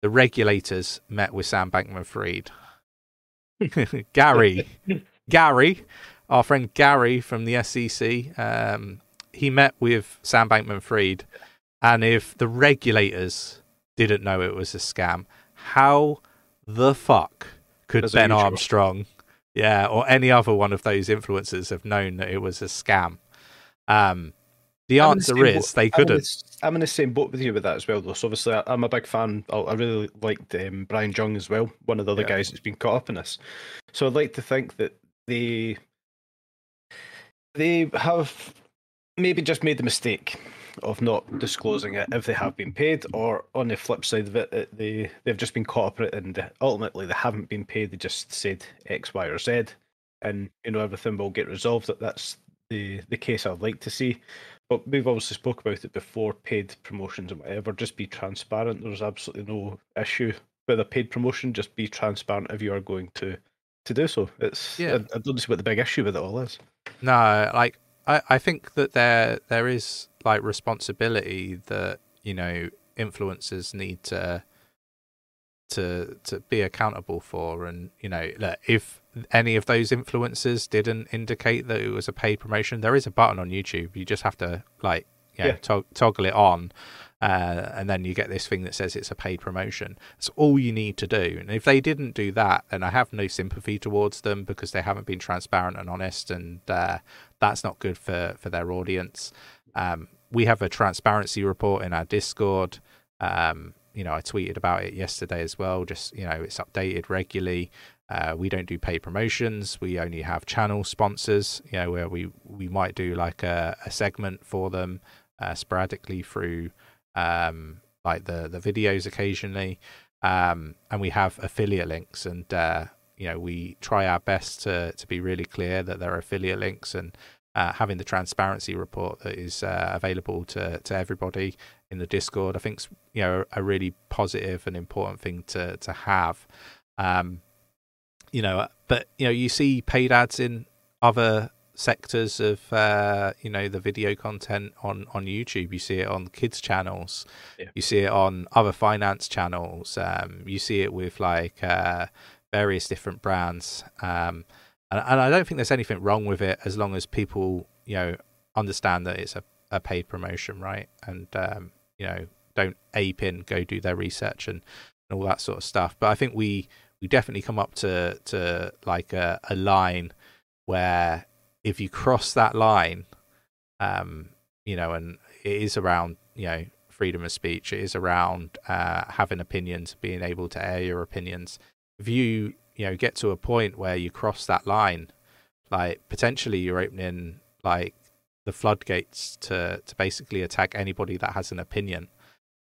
the regulators met with Sam Bankman-Fried. Gary, Gary, our friend Gary from the SEC, um, he met with Sam Bankman-Fried, and if the regulators didn't know it was a scam, how the fuck could As Ben usual. Armstrong, yeah, or any other one of those influencers have known that it was a scam? Um, the answer is boat- they I'm in couldn't. the- I'm in the same boat with you with that as well, though. So obviously, I, I'm a big fan. I, I really liked um, Brian Jung as well, one of the other Yeah. guys that's been caught up in this. So I'd like to think that they they have maybe just made the mistake of not disclosing it if they have been paid, or on the flip side of it, they they've just been caught up in it and ultimately they haven't been paid. They just said X, Y, or Z, and you know everything will get resolved. That that's the the case I'd like to see. But we've obviously spoke about it before. Paid promotions and whatever, just be transparent. There's absolutely no issue with a paid promotion. Just be transparent if you are going to to do so. It's Yeah. I, I don't see what the big issue with it all is. No, like I, I think that there there is like responsibility that you know influencers need to to to be accountable for, and you know look, if any of those influencers didn't indicate that it was a paid promotion, there is a button on YouTube. You just have to like you know, Yeah. tog- toggle it on. Uh, and then you get this thing that says it's a paid promotion. That's all you need to do. And if they didn't do that, then I have no sympathy towards them because they haven't been transparent and honest, and uh, that's not good for for their audience. Um, we have a transparency report in our Discord. Um, you know, I tweeted about it yesterday as well. Just you know, it's updated regularly. Uh, we don't do paid promotions. We only have channel sponsors. You know, where we we might do like a, a segment for them uh, sporadically through um, like the the videos occasionally, um, and we have affiliate links. And uh, you know, we try our best to to be really clear that there are affiliate links and uh, having the transparency report that is uh, available to to everybody in the Discord. I think you know a really positive and important thing to to have. Um, you know, but you know, you see paid ads in other sectors of uh, you know the video content on on YouTube. You see it on kids channels. Yeah. You see it on other finance channels. Um, you see it with like uh, various different brands. Um, and, and I don't think there's anything wrong with it as long as people you know understand that it's a, a paid promotion, right? And um, you know don't ape in, go do their research and, and all that sort of stuff. But I think we we definitely come up to to like a, a line where if you cross that line, um, you know, and it is around you know freedom of speech, it is around uh, having opinions, being able to air your opinions. If you you know get to a point where you cross that line, like potentially you're opening like the floodgates to to basically attack anybody that has an opinion.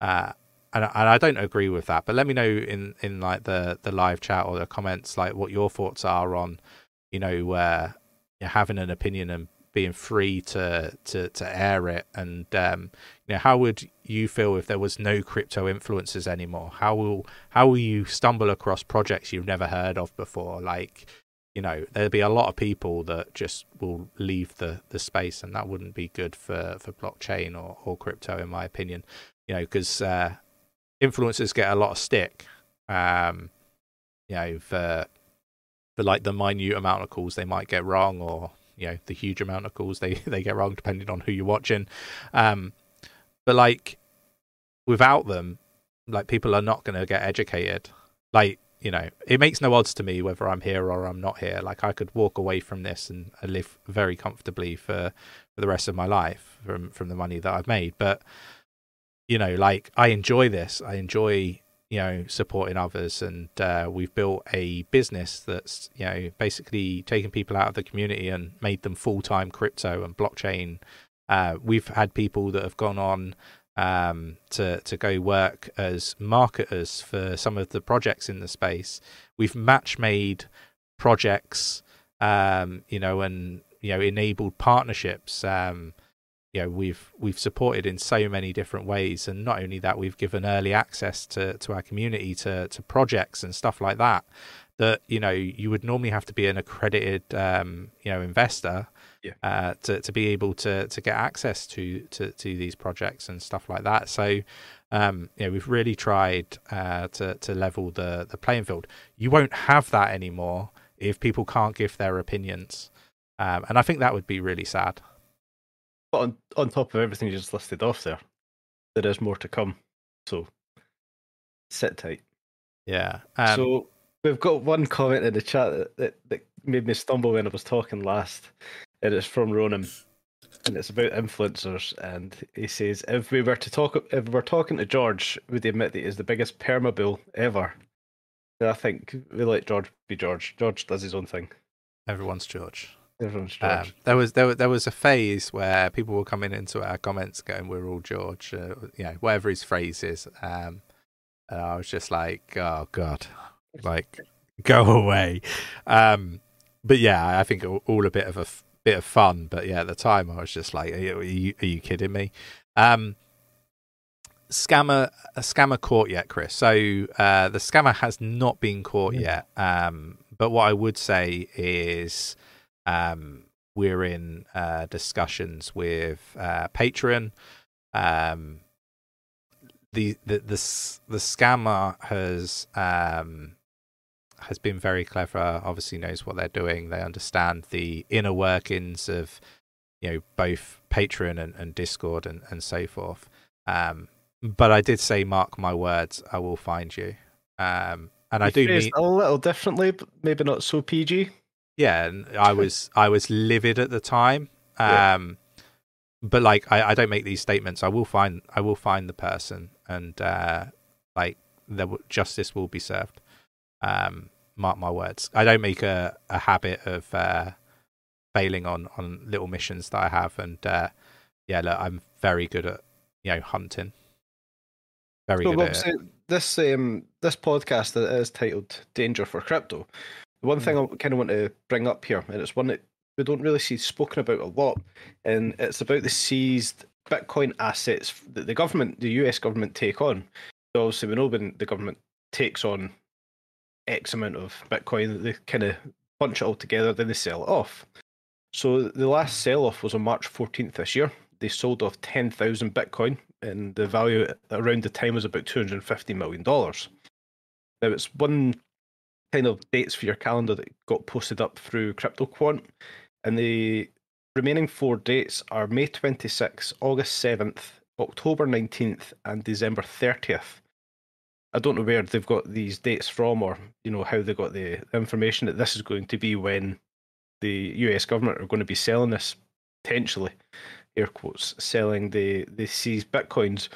Uh, and, I don't agree with that. But let me know in, in like the, the live chat or the comments, like what your thoughts are on, you know, uh, having an opinion and being free to to to air it. And um, you know, how would you feel if there was no crypto influencers anymore? How will how will you stumble across projects you've never heard of before? Like, you know, there'll be a lot of people that just will leave the the space, and that wouldn't be good for for blockchain or or crypto, in my opinion. You know, because uh, influencers get a lot of stick. Um, you know, for for like the minute amount of calls they might get wrong, or you know, the huge amount of calls they they get wrong, depending on who you're watching. Um, but like without them, like people are not going to get educated. Like you know, it makes no odds to me whether I'm here or I'm not here. Like I could walk away from this and, live very comfortably for for the rest of my life from from the money that I've made, but you know, like I enjoy this. I enjoy, you know, supporting others, and uh, we've built a business that's, you know, basically taken people out of the community and made them full time crypto and blockchain. Uh, we've had people that have gone on um, to to go work as marketers for some of the projects in the space. We've match made projects, um, you know, and you know, enabled partnerships. Um, you know we've we've supported in so many different ways and not only that we've given early access to to our community to to projects and stuff like that that you know you would normally have to be an accredited um, you know investor Yeah. uh, to to be able to to get access to to to these projects and stuff like that. So um, you know we've really tried uh, to to level the the playing field. You won't have that anymore if people can't give their opinions, um, and I think that would be really sad. But on on top of everything you just listed off there, there is more to come. So sit tight. Yeah. Um, so we've got one comment in the chat that, that, that made me stumble when I was talking last, and it's from Ronan, and it's about influencers. And he says, if we were to talk, if we were talking to George, would he admit that he's the biggest permabull ever? And I think we let George be George. George does his own thing. everyone's George. Everyone's George. Um, there was there, there was a phase where people were coming into our comments going, "We're all George," uh, you know, whatever his phrase is. Um, and I was just like, "Oh God, like go away." Um, but yeah, I think all, a bit of a f- bit of fun. But yeah, at the time, I was just like, "Are you, are you, are you kidding me?" Um, scammer a scammer caught yet, Chris? So uh, the scammer has not been caught Yeah. yet. Um, but what I would say is um, we're in uh, discussions with uh, Patreon. Um, the the the the scammer has um, has been very clever. Obviously, knows what they're doing. They understand the inner workings of you know both Patreon and, and Discord and, and so forth. Um, but I did say, mark my words, I will find you. Um, and I do mean a little differently, but maybe not so PG. Yeah and i was i was livid at the time Yeah. um but like I, I don't make these statements i will find i will find the person and uh like will, justice will be served um mark my words i don't make a, a habit of uh failing on on little missions that i have and uh yeah look i'm very good at you know hunting very So good at it. this um this podcast that is titled "Danger for Crypto." The one hmm. thing I kind of want to bring up here, and it's one that we don't really see spoken about a lot, and it's about the seized Bitcoin assets that the government, the U.S. government, take on. So obviously, we know when the government takes on X amount of Bitcoin, they kind of bunch it all together, then they sell it off. So the last sell off was on March 14th this year. They sold off 10,000 Bitcoin, and the value around the time was about $250 million. Now, it's one kind of dates for your calendar that got posted up through CryptoQuant, and the remaining four dates are May 26th, August 7th, October 19th, and December 30th. I don't know where they've got these dates from or you know how they got the information that this is going to be when the US government are going to be selling this potentially air quotes selling the the seized bitcoins.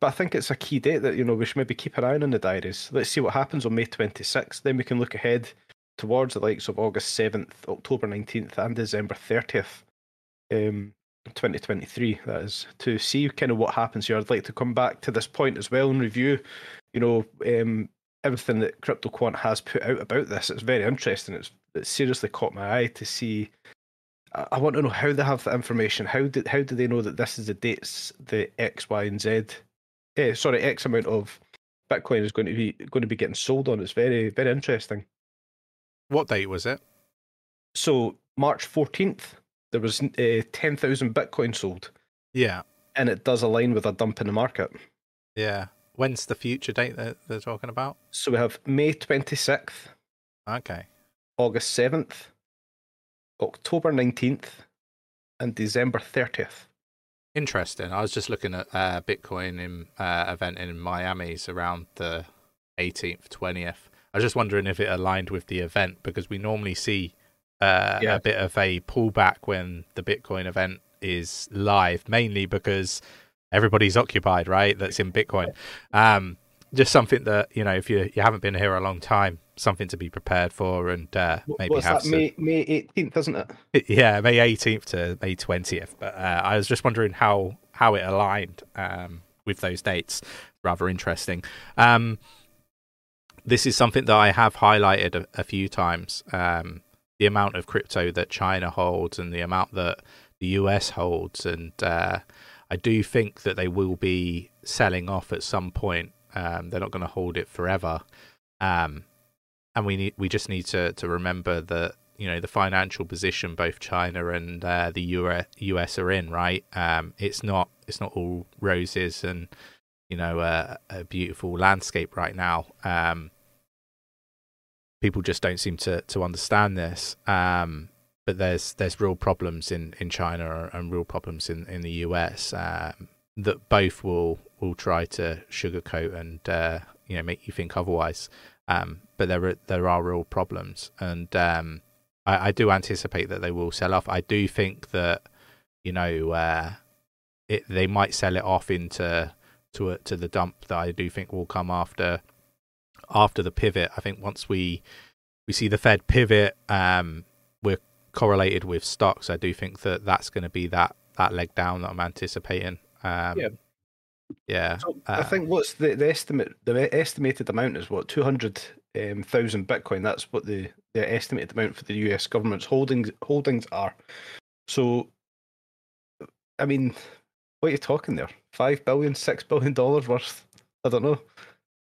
But I think it's a key date that you know we should maybe keep an eye on in the diaries. Let's see what happens on May 26th. Then we can look ahead towards the likes of August 7th, October 19th, and December 30th, um, 2023. That is to see kind of what happens here. I'd like to come back to this point as well and review, you know, um, everything that CryptoQuant has put out about this. It's very interesting. It's it seriously caught my eye to see. I want to know how they have that information. How did how do they know that this is the dates the X, Y, and Z? Eh, sorry, X amount of Bitcoin is going to be going to be getting sold on. It's very very interesting. what date was it? So March fourteenth, there was uh, ten thousand Bitcoin sold, yeah. And it does align with a dump in the market. yeah. When's the future date that they're talking about? So we have May twenty sixth, okay. August seventh, October nineteenth, and December thirtieth. Interesting. I was just looking at uh, Bitcoin in uh, event in Miami's around the 18th, 20th. I was just wondering if it aligned with the event because we normally see uh, Yeah. a bit of a pullback when the Bitcoin event is live, mainly because everybody's occupied, right? That's in Bitcoin. Um, just something that you know, if you you haven't been here a long time, something to be prepared for, and uh, maybe What's have that? some. May May eighteenth, isn't it? Yeah, May 18th to May 20th. But uh, I was just wondering how how it aligned um, with those dates. Rather interesting. Um, this is something that I have highlighted a, a few times. Um, the amount of crypto that China holds and the amount that the US holds, and uh, I do think that they will be selling off at some point. Um, they're not going to hold it forever. Um, and we need we just need to to remember that you know the financial position both China and uh, the US are in, right? Um, it's not it's not all roses and you know a beautiful landscape right now. Um, people just don't seem to to understand this. Um, but there's there's real problems in, in China and real problems in, in the US um, that both will will try to sugarcoat and uh, you know make you think otherwise. Um, but there are, there are real problems, and um, I, I, do anticipate that they will sell off. I do think that you know uh, it, they might sell it off into to a, to the dump that I do think will come after after the pivot. I think once we we see the Fed pivot, um, we're correlated with stocks. I do think that that's going to be that that leg down that I'm anticipating. Um, yeah. Yeah, so uh, I think what's the, the estimate? The estimated amount is what two hundred um, thousand Bitcoin. That's what the, the estimated amount for the U.S. government's holdings holdings are. So, I mean, what are you talking there? Five billion, six billion dollars worth? I don't know.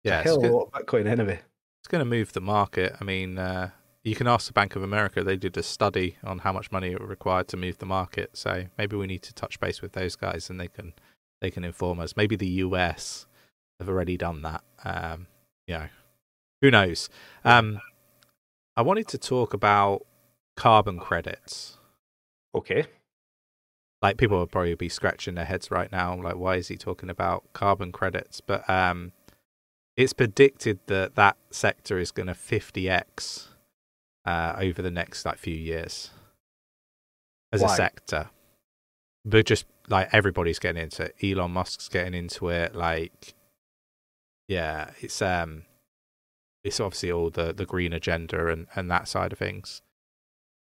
Yeah, hell of a lot of Bitcoin anyway. It's going to move the market. I mean, uh, you can ask the Bank of America. They did a study on how much money it required to move the market. So maybe we need to touch base with those guys, and they can they can inform us. Maybe the US have already done that. Um, you know, who knows? Um, I wanted to talk about carbon credits. Okay. Like people would probably be scratching their heads right now, like why is he talking about carbon credits? But um, it's predicted that that sector is going to 50x uh, over the next like few years as Why? a sector. But just like everybody's getting into it. Elon Musk's getting into it. Like, yeah, it's um, it's obviously all the the green agenda and and that side of things.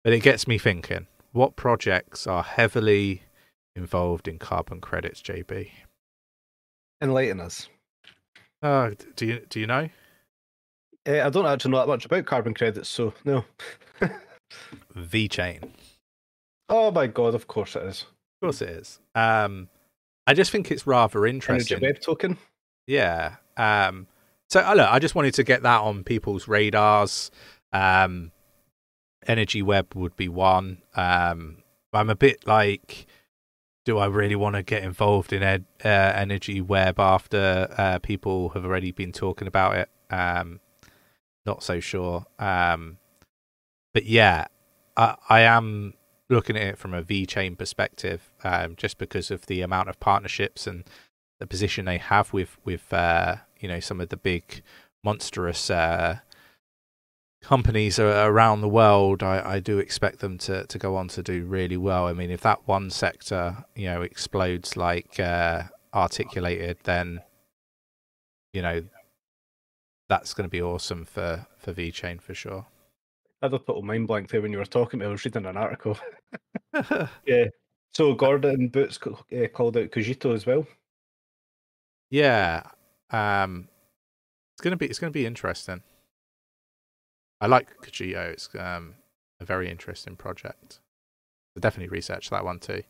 But it gets me thinking: what projects are heavily involved in carbon credits, JB? Enlighten us. Uh, do you do you know? Uh, I don't actually know that much about carbon credits, so no. VeChain. Oh my god! Of course it is. Of course it is. Um, I just think it's rather interesting. Energy web token. Yeah. Um, so uh, look, I just wanted to get that on people's radars. Um, Energy Web would be one. Um, I'm a bit like do I really want to get involved in ed, uh, energy web after uh, people have already been talking about it? Um, not so sure. Um, but yeah, I, I, am looking at it from a VeChain perspective, um, just because of the amount of partnerships and the position they have with with uh, you know some of the big monstrous uh, companies around the world, I, I do expect them to, to go on to do really well. I mean, if that one sector, you know, explodes like uh, articulated, then, you know, that's going to be awesome for, for VeChain for sure. I had a little mind blank there when you were talking. I was reading an article. yeah. So Gordon Boots uh, called out Cogito as well. Yeah. Um, it's gonna be it's gonna be interesting. I like Cogito. It's um, a very interesting project. Definitely research that one too.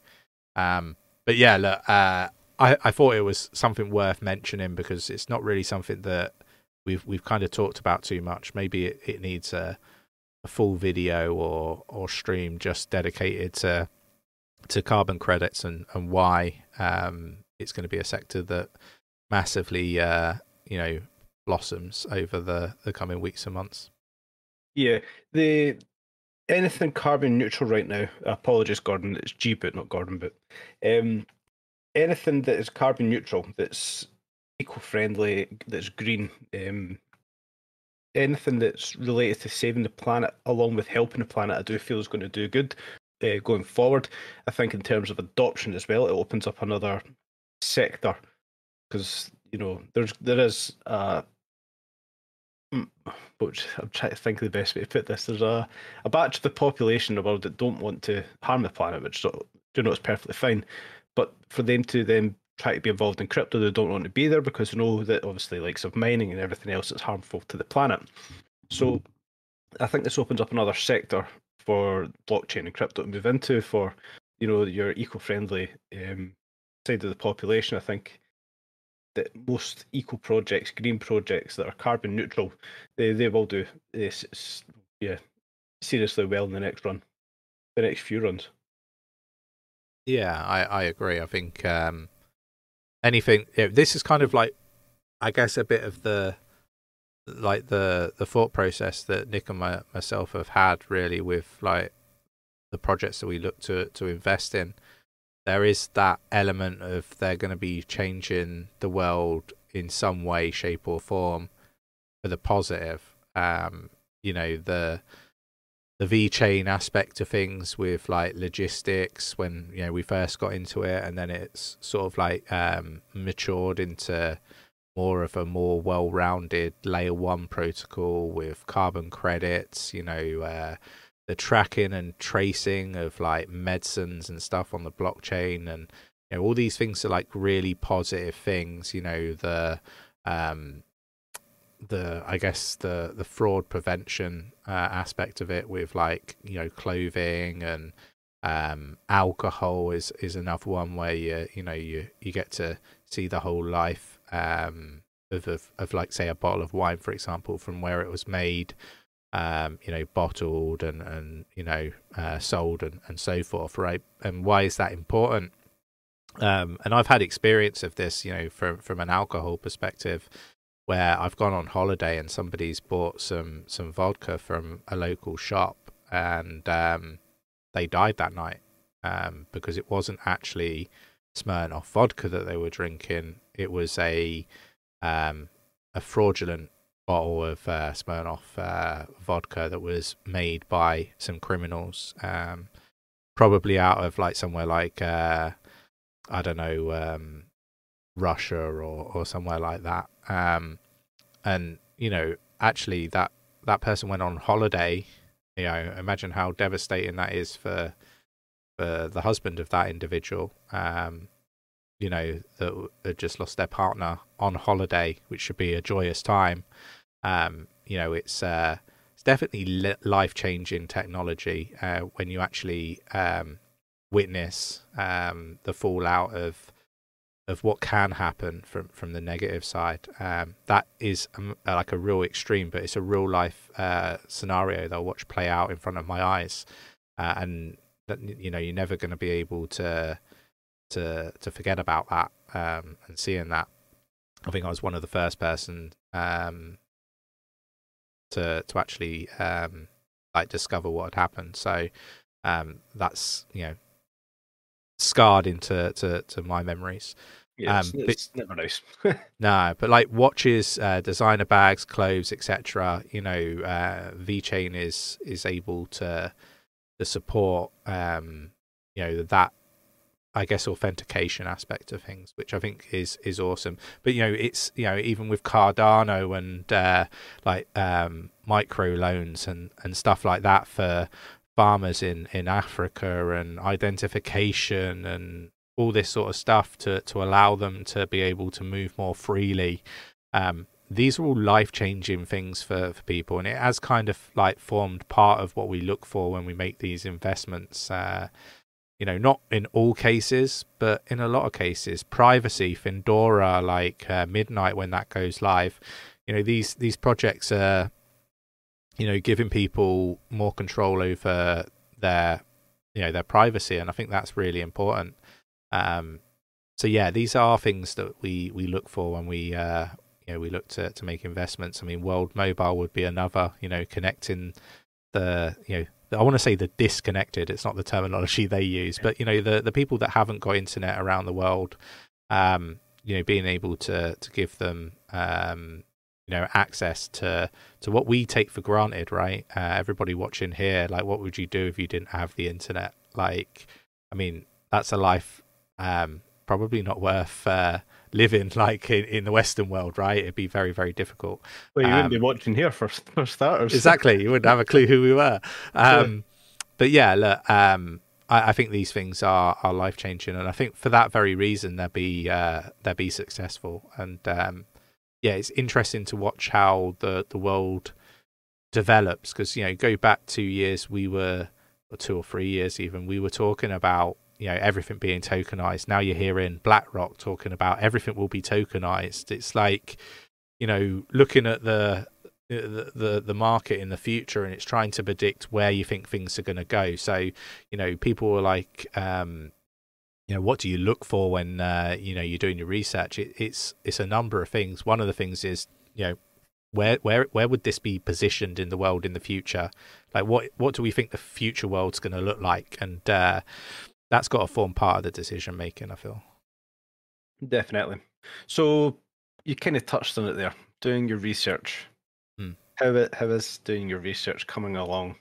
Um, but yeah, look, uh, I I thought it was something worth mentioning because it's not really something that we've we've kind of talked about too much. Maybe it, it needs a a full video or or stream just dedicated to to carbon credits and and why um, it's going to be a sector that massively uh, you know blossoms over the the coming weeks and months. Yeah, the anything carbon neutral right now. Apologies, Gordon. It's G but not Gordon but Um, anything that is carbon neutral, that's eco-friendly, that's green. Um, anything that's related to saving the planet, along with helping the planet, I do feel is going to do good uh, going forward. I think in terms of adoption as well, it opens up another sector because you know there's there is a Mm, but I'm trying to think of the best way to put this. There's a, a batch of the population in the world that don't want to harm the planet, which do you know it's perfectly fine. But for them to then try to be involved in crypto, they don't want to be there because they know that obviously likes of mining and everything else is harmful to the planet. So I think this opens up another sector for blockchain and crypto to move into for you know your eco-friendly um, side of the population. I think that most eco projects, green projects that are carbon neutral, they they will do this. Yeah, seriously well in the next run, the next few runs. Yeah, I I agree. I think um, anything. This is kind of like, I guess, a bit of the like the the thought process that Nick and my, myself have had really with like the projects that we look to to invest in. There is that element of they're going to be changing the world in some way, shape, or form for the positive. Um, you know the the VeChain aspect of things with like logistics when you know we first got into it, and then it's sort of like um, matured into more of a more well-rounded layer one protocol with carbon credits. You know, uh, the tracking and tracing of like medicines and stuff on the blockchain, and you know all these things are like really positive things. You know the um, the I guess the the fraud prevention uh, aspect of it with like you know clothing and um, alcohol is is another one where you you know you you get to see the whole life um, of, of of like say a bottle of wine for example from where it was made um, you know bottled and and you know uh, sold and and so forth right? And why is that important? Um, and I've had experience of this you know from from an alcohol perspective where I've gone on holiday and somebody's bought some some vodka from a local shop and um, they died that night um, because it wasn't actually Smirnoff vodka that they were drinking. It was a um, a fraudulent bottle of uh, Smirnoff uh, vodka that was made by some criminals, um, probably out of like somewhere like uh, I don't know um, Russia or or somewhere like that. Um, and you know, actually, that that person went on holiday. You know, imagine how devastating that is for the husband of that individual. Um, you know, that had just lost their partner on holiday, which should be a joyous time. Um, you know, it's uh, it's definitely life changing technology uh, when you actually um, witness um, the fallout of of what can happen from from the negative side. Um, that is um, like a real extreme, but it's a real life uh, scenario that I watch play out in front of my eyes, uh, and you know you're never going to be able to to to forget about that um, and seeing that. I think I was one of the first person um, to to actually um, like discover what had happened. So um, that's you know scarred into to, to my memories. Yeah, um, it's, never nice. no, but like watches, uh, designer bags, clothes, etc. You know, uh, VeChain is is able to to support um, you know that I guess authentication aspect of things, which I think is is awesome. But you know, it's you know even with Cardano and uh, like um, micro loans and and stuff like that for farmers in in Africa and identification and all this sort of stuff to to allow them to be able to move more freely. Um, these are all life changing things for, for people, and it has kind of like formed part of what we look for when we make these investments. Uh, you know, not in all cases, but in a lot of cases, privacy, Findora, like uh, Midnight when that goes live. You know, these these projects are, you know, giving people more control over their, you know, their privacy, and I think that's really important. Um, so yeah, these are things that we, we look for when we uh, you know we look to to make investments. I mean, World Mobile would be another. You know, connecting the you know I want to say the disconnected. It's not the terminology they use, but you know the the people that haven't got internet around the world. Um, you know, being able to to give them um, you know access to to what we take for granted, right? Uh, everybody watching here, like, what would you do if you didn't have the internet? Like, I mean, that's a life um, probably not worth uh, living like in, in, the Western world, right? It'd be very, very difficult. Well, you um, wouldn't be um, watching here for, for starters. Exactly. You wouldn't have a clue who we were. Um, but yeah, look, um, I, I, think these things are, are life changing. And I think for that very reason, they'll be, uh, they'll be successful. And um, yeah, it's interesting to watch how the, the world develops because, you know, go back two years, we were, or two or three years even, we were talking about you know everything being tokenized. Now you're hearing BlackRock talking about everything will be tokenized. It's like you know looking at the the, the market in the future and it's trying to predict where you think things are going to go. So you know people were like um you know what do you look for when uh, you know you're doing your research? It, it's it's a number of things. One of the things is you know where where where would this be positioned in the world in the future? Like what what do we think the future world's going to look like? And uh, that's got to form part of the decision making i feel definitely so you kind of touched on it there doing your research hmm. how, how is doing your research coming along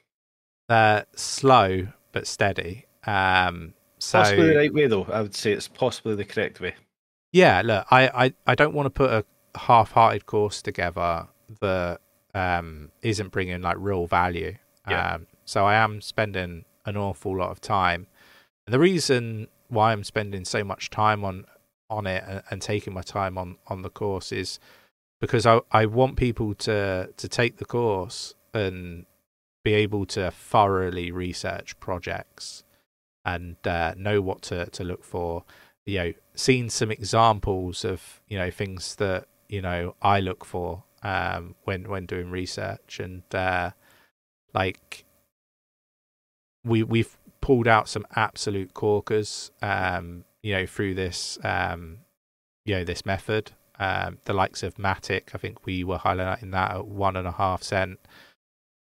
uh slow but steady um so possibly the right way though i would say it's possibly the correct way yeah look i i, I don't want to put a half-hearted course together that um, isn't bringing like real value. Yeah. Um, so I am spending an awful lot of time. And the reason why I'm spending so much time on on it and, and taking my time on on the course is because I I want people to to take the course and be able to thoroughly research projects and uh, know what to to look for. You know, seen some examples of you know things that you know I look for um, when when doing research, and uh, like we we've pulled out some absolute corkers, um, you know, through this um, you know this method. Um, the likes of Matic, I think we were highlighting that at one and a half cent.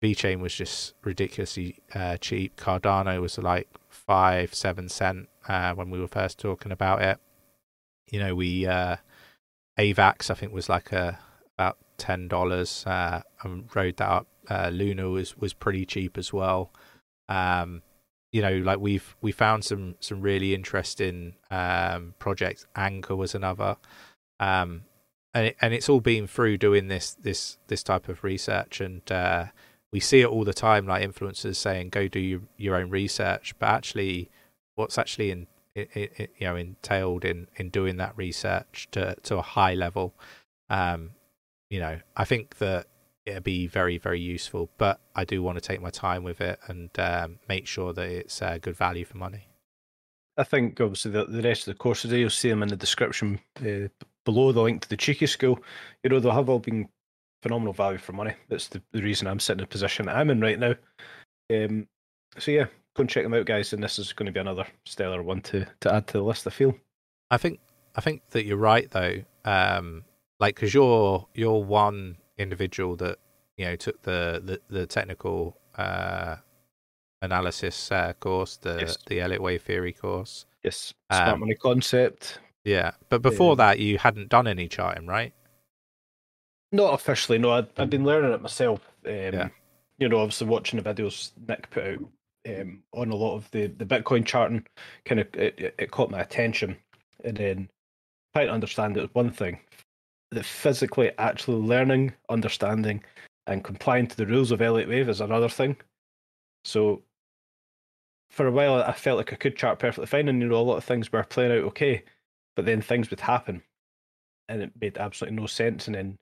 VeChain was just ridiculously uh, cheap. Cardano was like five, seven cent uh, when we were first talking about it. You know, we uh, AVAX I think was like a about ten dollars. Uh, and rode that up. Uh, Luna was was pretty cheap as well. Um, you know, like we've we found some some really interesting um, projects. Anchor was another, um, and it, and it's all been through doing this this this type of research, and uh, we see it all the time. Like influencers saying, "Go do your, your own research," but actually, what's actually in you know entailed in in doing that research to to a high level um you know, I think that it'd be very, very useful. But I do want to take my time with it and um, make sure that it's uh, good value for money. I think obviously the, the rest of the courses, you'll see them in the description uh, below the link to the Cheeky School. You know, they'll have all been phenomenal value for money. That's the, the reason I'm sitting in the position I'm in right now. Um, so yeah, go and check them out, guys. And this is going to be another stellar one to, to add to the list. I feel. I think I think that you're right though. Um, like because you're you're one individual that you know took the the, the technical uh, analysis uh, course, the yes. the Elliott wave theory course. Yes, smart um, money concept. Yeah, but before that, you hadn't done any charting, right? Not officially. No, I'd, I'd been learning it myself. Um, yeah. You know, obviously watching the videos Nick put out um, on a lot of the, the Bitcoin charting, kind of it, it caught my attention, and then trying to understand it was one thing that physically actually learning, understanding, and complying to the rules of Elliott Wave is another thing. So for a while, I felt like I could chart perfectly fine, and you know, a lot of things were playing out okay, but then things would happen, and it made absolutely no sense. And then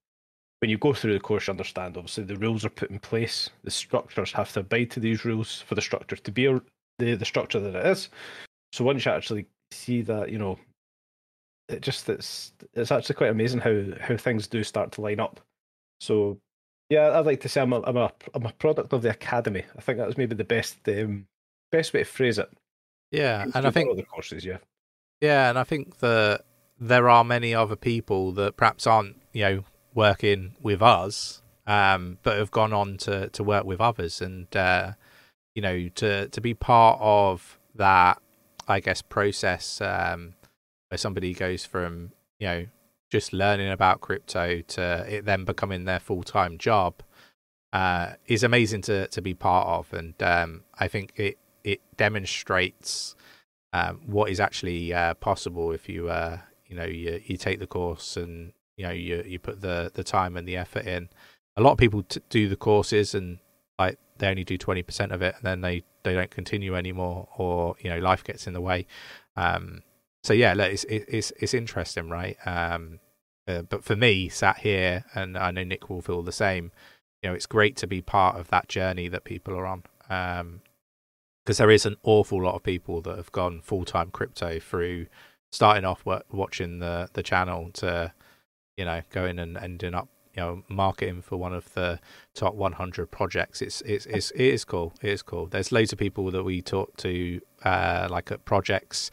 when you go through the course, you understand obviously the rules are put in place, the structures have to abide to these rules for the structure to be the the structure that it is. So once you actually see that, you know, it just it's it's actually quite amazing how how things do start to line up. So yeah, I'd like to say I'm a I'm a I'm a product of the academy. I think that was maybe the best um, best way to phrase it. Yeah, and I think the courses, yeah, yeah, and I think that there are many other people that perhaps aren't you know working with us, um, but have gone on to to work with others, and uh, you know to to be part of that, I guess process. Um, where somebody goes from you know just learning about crypto to it then becoming their full time job uh, is amazing to to be part of, and um, I think it it demonstrates um, what is actually uh, possible if you uh, you know you you take the course and you know you you put the the time and the effort in. A lot of people t- do the courses and like they only do twenty percent of it, and then they they don't continue anymore, or you know life gets in the way. Um, so yeah, it's it's it's interesting, right? Um, uh, but for me, sat here, and I know Nick will feel the same. You know, it's great to be part of that journey that people are on. Um, because there is an awful lot of people that have gone full time crypto through starting off watching the the channel to you know going and ending up you know marketing for one of the top 100 projects it's it's, it's it is cool it is cool there's loads of people that we talk to uh like at projects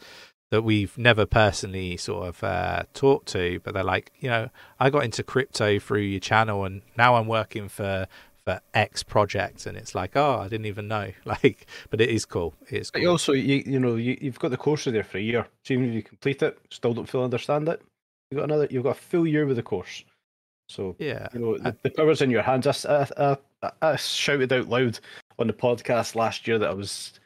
that we've never personally sort of uh, talked to, but they're like, you know, I got into crypto through your channel, and now I'm working for for X project, and it's like, oh, I didn't even know. Like, but it is cool. It's cool. also, you you know, you, you've got the course there for a year. So even if you complete it, still don't fully understand it, you've got another, you've got a full year with the course. So yeah, you know, the, the power's in your hands. I, I, I, I shouted out loud on the podcast last year that I was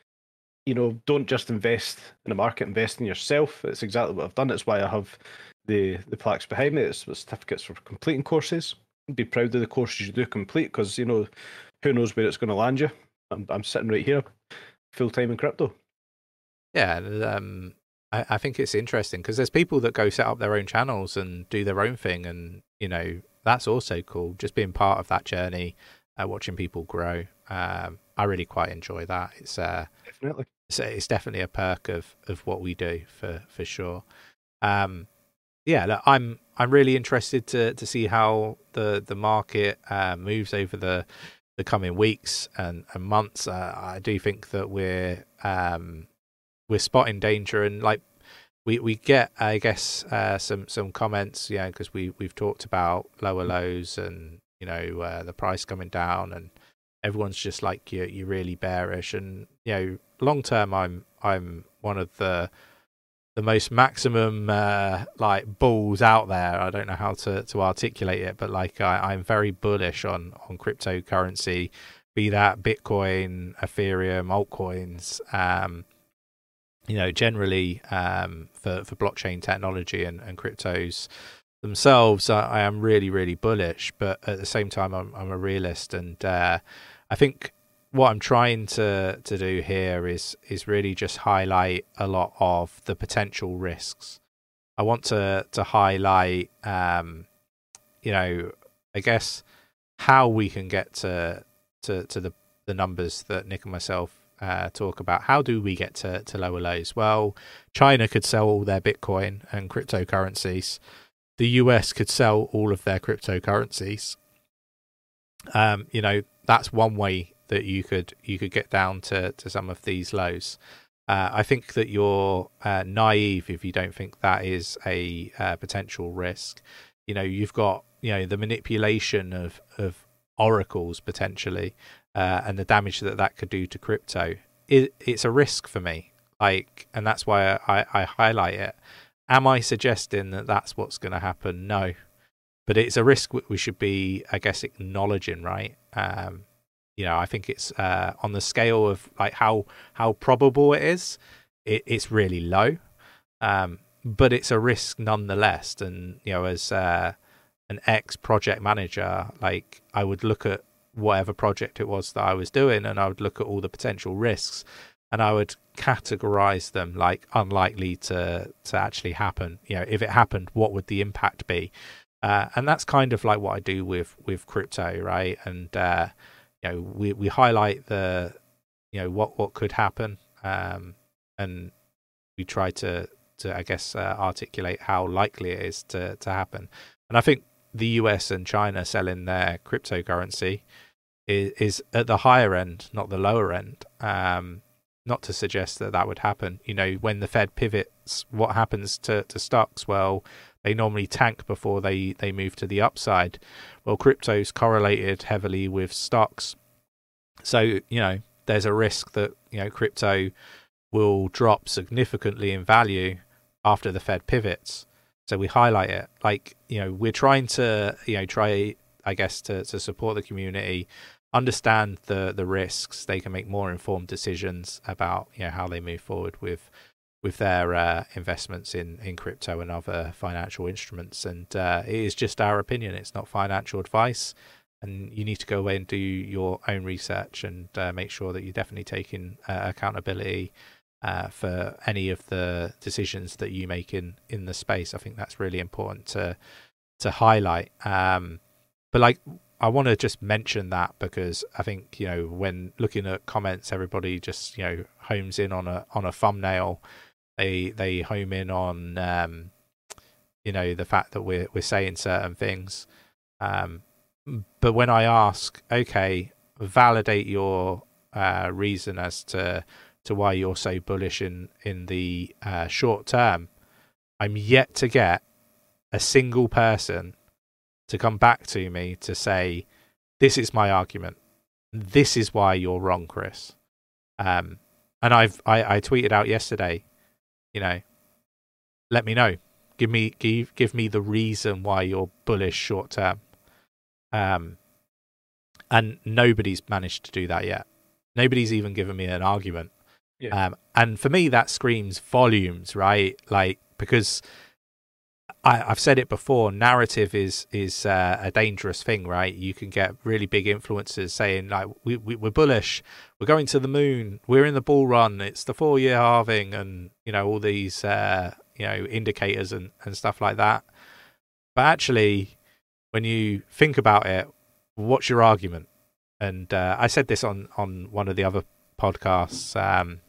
you know, don't just invest in the market, invest in yourself. It's exactly what I've done. It's why I have the the plaques behind me. It's certificates for completing courses. Be proud of the courses you do complete because you know who knows where it's going to land you. I'm, I'm sitting right here, full time in crypto. Yeah, um, I, I think it's interesting because there's people that go set up their own channels and do their own thing, and you know that's also cool. Just being part of that journey, uh, watching people grow. Um, I really quite enjoy that. It's uh, definitely so it's definitely a perk of of what we do for for sure. Um, yeah, look, I'm I'm really interested to to see how the the market uh, moves over the the coming weeks and, and months. Uh, I do think that we're um, we're spotting danger and like we we get I guess uh, some some comments, yeah, because we we've talked about lower lows and you know uh, the price coming down and everyone's just like you you're really bearish and you know long term, I'm I'm one of the the most maximum uh, like bulls out there. I don't know how to, to articulate it, but like I, I'm very bullish on on cryptocurrency, be that Bitcoin, Ethereum, altcoins. Um, you know, generally um, for for blockchain technology and, and cryptos themselves, I, I, am really really bullish. But at the same time, I'm I'm a realist, and uh, I think what I'm trying to to do here is is really just highlight a lot of the potential risks. I want to to highlight, um, you know, I guess how we can get to to to the the numbers that Nick and myself uh, talk about. How do we get to to lower lows? Well, China could sell all their Bitcoin and cryptocurrencies. The US could sell all of their cryptocurrencies. Um, you know, that's one way that you could you could get down to to some of these lows. Uh, I think that you're uh, naive if you don't think that is a uh, potential risk. You know, you've got you know the manipulation of of oracles potentially, uh, and the damage that that could do to crypto. It, it's a risk for me, like, and that's why I, I highlight it. Am I suggesting that that's what's going to happen? No, but it's a risk we should be, I guess, acknowledging, right? Um, you know, I think it's uh, on the scale of like how how probable it is, it, it's really low, um, but it's a risk nonetheless. And you know, as uh, an ex project manager, like I would look at whatever project it was that I was doing, and I would look at all the potential risks, and I would categorize them like unlikely to to actually happen. You know, if it happened, what would the impact be? Uh, and that's kind of like what I do with with crypto, right? And uh, you know we we highlight the you know what what could happen um, and we try to to I guess uh, articulate how likely it is to to happen and I think the US and China selling their cryptocurrency is, is at the higher end not the lower end um, not to suggest that that would happen you know when the Fed pivots what happens to to stocks well they normally tank before they, they move to the upside. Well, crypto's correlated heavily with stocks. So, you know, there's a risk that, you know, crypto will drop significantly in value after the Fed pivots. So we highlight it. Like, you know, we're trying to, you know, try, I guess, to, to support the community, understand the, the risks. They can make more informed decisions about, you know, how they move forward with with their uh, investments in, in crypto and other financial instruments. And uh, it is just our opinion. It's not financial advice. And you need to go away and do your own research and uh, make sure that you're definitely taking uh, accountability uh, for any of the decisions that you make in, in the space. I think that's really important to to highlight. Um, but like I want to just mention that because I think you know when looking at comments, everybody just you know homes in on a on a thumbnail. They they home in on um, you know the fact that we're we're saying certain things. Um, but when I ask, okay, validate your uh, reason as to to why you're so bullish in in the uh, short term, I'm yet to get a single person to come back to me to say, "This is my argument. This is why you're wrong, Chris." Um, and I've I, I tweeted out yesterday, you know, let me know, give me give give me the reason why you're bullish short term. Um, and nobody's managed to do that yet. Nobody's even given me an argument. Yeah. Um, and for me, that screams volumes, right? Like because I, have said it before. Narrative is is uh, a dangerous thing, right? You can get really big influencers saying like, we, we we're bullish, we're going to the moon, we're in the bull run, it's the four year halving, and you know all these uh, you know indicators and and stuff like that. But actually, when you think about it, what's your argument? And uh, I said this on on one of the other podcasts. Um,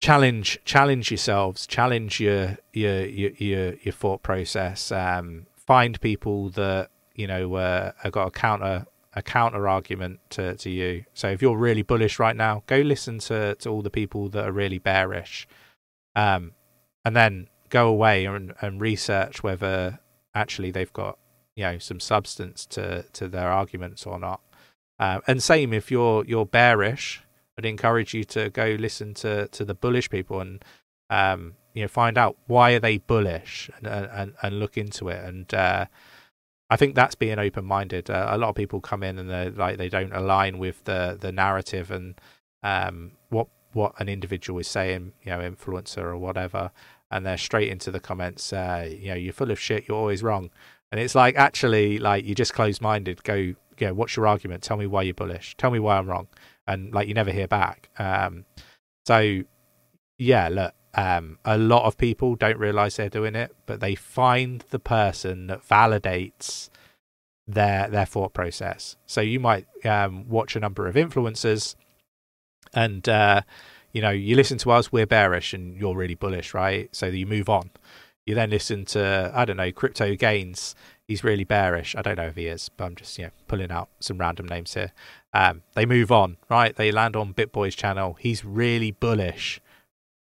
challenge challenge yourselves challenge your your your your, your thought process um, find people that you know uh, have got a counter a counter argument to, to you. So if you're really bullish right now go listen to to all the people that are really bearish. Um, and then go away and, and research whether actually they've got you know some substance to to their arguments or not. Uh, and same if you're you're bearish I'd encourage you to go listen to to the bullish people and um, you know find out why are they bullish and and, and look into it. And uh, I think that's being open minded. Uh, a lot of people come in and they like they don't align with the the narrative and um, what what an individual is saying, you know, influencer or whatever, and they're straight into the comments. Uh, you know, you're full of shit. You're always wrong. And it's like actually, like you're just close minded. Go, yeah. What's your argument? Tell me why you're bullish. Tell me why I'm wrong and like you never hear back. Um, so yeah, look, um, a lot of people don't realize they're doing it, but they find the person that validates their their thought process. So you might um, watch a number of influencers, and uh, you know you listen to us, we're bearish, and you're really bullish, right? So you move on. You then listen to I don't know crypto gains. He's really bearish. I don't know if he is, but I'm just you know pulling out some random names here. Um, they move on, right? They land on BitBoy's channel. He's really bullish.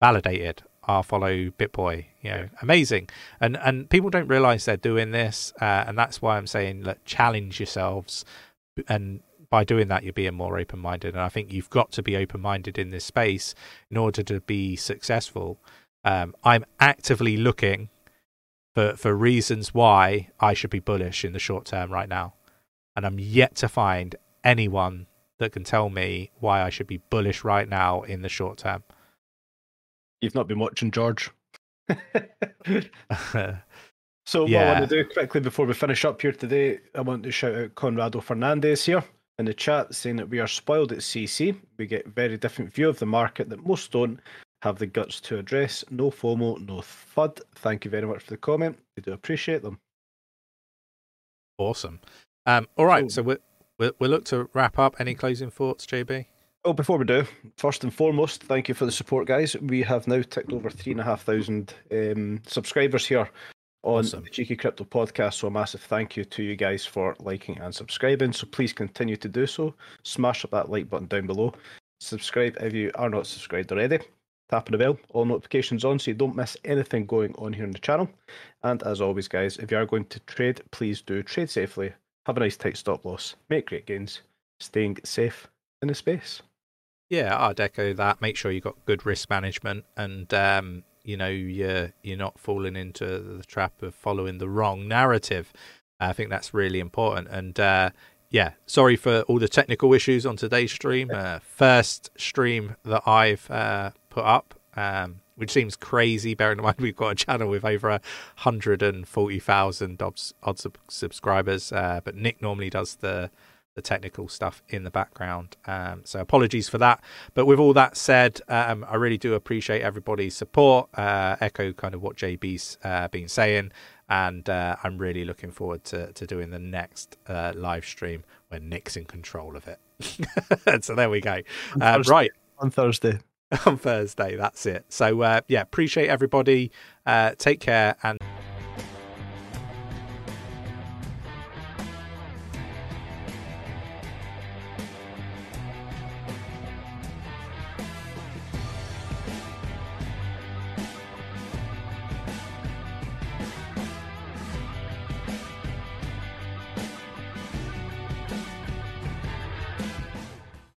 Validated. I'll follow BitBoy. You know, amazing. And and people don't realize they're doing this, uh, and that's why I'm saying, look, challenge yourselves, and by doing that, you're being more open minded. And I think you've got to be open minded in this space in order to be successful. Um, I'm actively looking for for reasons why I should be bullish in the short term right now, and I'm yet to find anyone that can tell me why I should be bullish right now in the short term. You've not been watching George. so yeah. what I want to do quickly before we finish up here today, I want to shout out Conrado Fernandez here in the chat saying that we are spoiled at CC. We get very different view of the market that most don't have the guts to address. No FOMO, no FUD. Thank you very much for the comment. We do appreciate them. Awesome. Um, all right, so, so we're We'll, we'll look to wrap up. Any closing thoughts, JB? Oh, before we do, first and foremost, thank you for the support, guys. We have now ticked over three and a half thousand um, subscribers here on awesome. the Cheeky Crypto podcast. So, a massive thank you to you guys for liking and subscribing. So, please continue to do so. Smash up that like button down below. Subscribe if you are not subscribed already. Tapping the bell, all notifications on so you don't miss anything going on here on the channel. And as always, guys, if you are going to trade, please do trade safely have a nice tight stop loss, make great gains, staying safe in the space. Yeah, I'd echo that. Make sure you've got good risk management and um, you know you're you're not falling into the trap of following the wrong narrative. I think that's really important. And uh, yeah, sorry for all the technical issues on today's stream. Uh, first stream that I've uh, put up. Um, which seems crazy, bearing in mind we've got a channel with over 140,000 odd subscribers. Uh, but Nick normally does the the technical stuff in the background. Um, so apologies for that. But with all that said, um, I really do appreciate everybody's support. Uh, echo kind of what JB's uh, been saying. And uh, I'm really looking forward to, to doing the next uh, live stream when Nick's in control of it. so there we go. Uh, right. On Thursday. on Thursday. That's it. So, uh, yeah, appreciate everybody. Uh, take care and.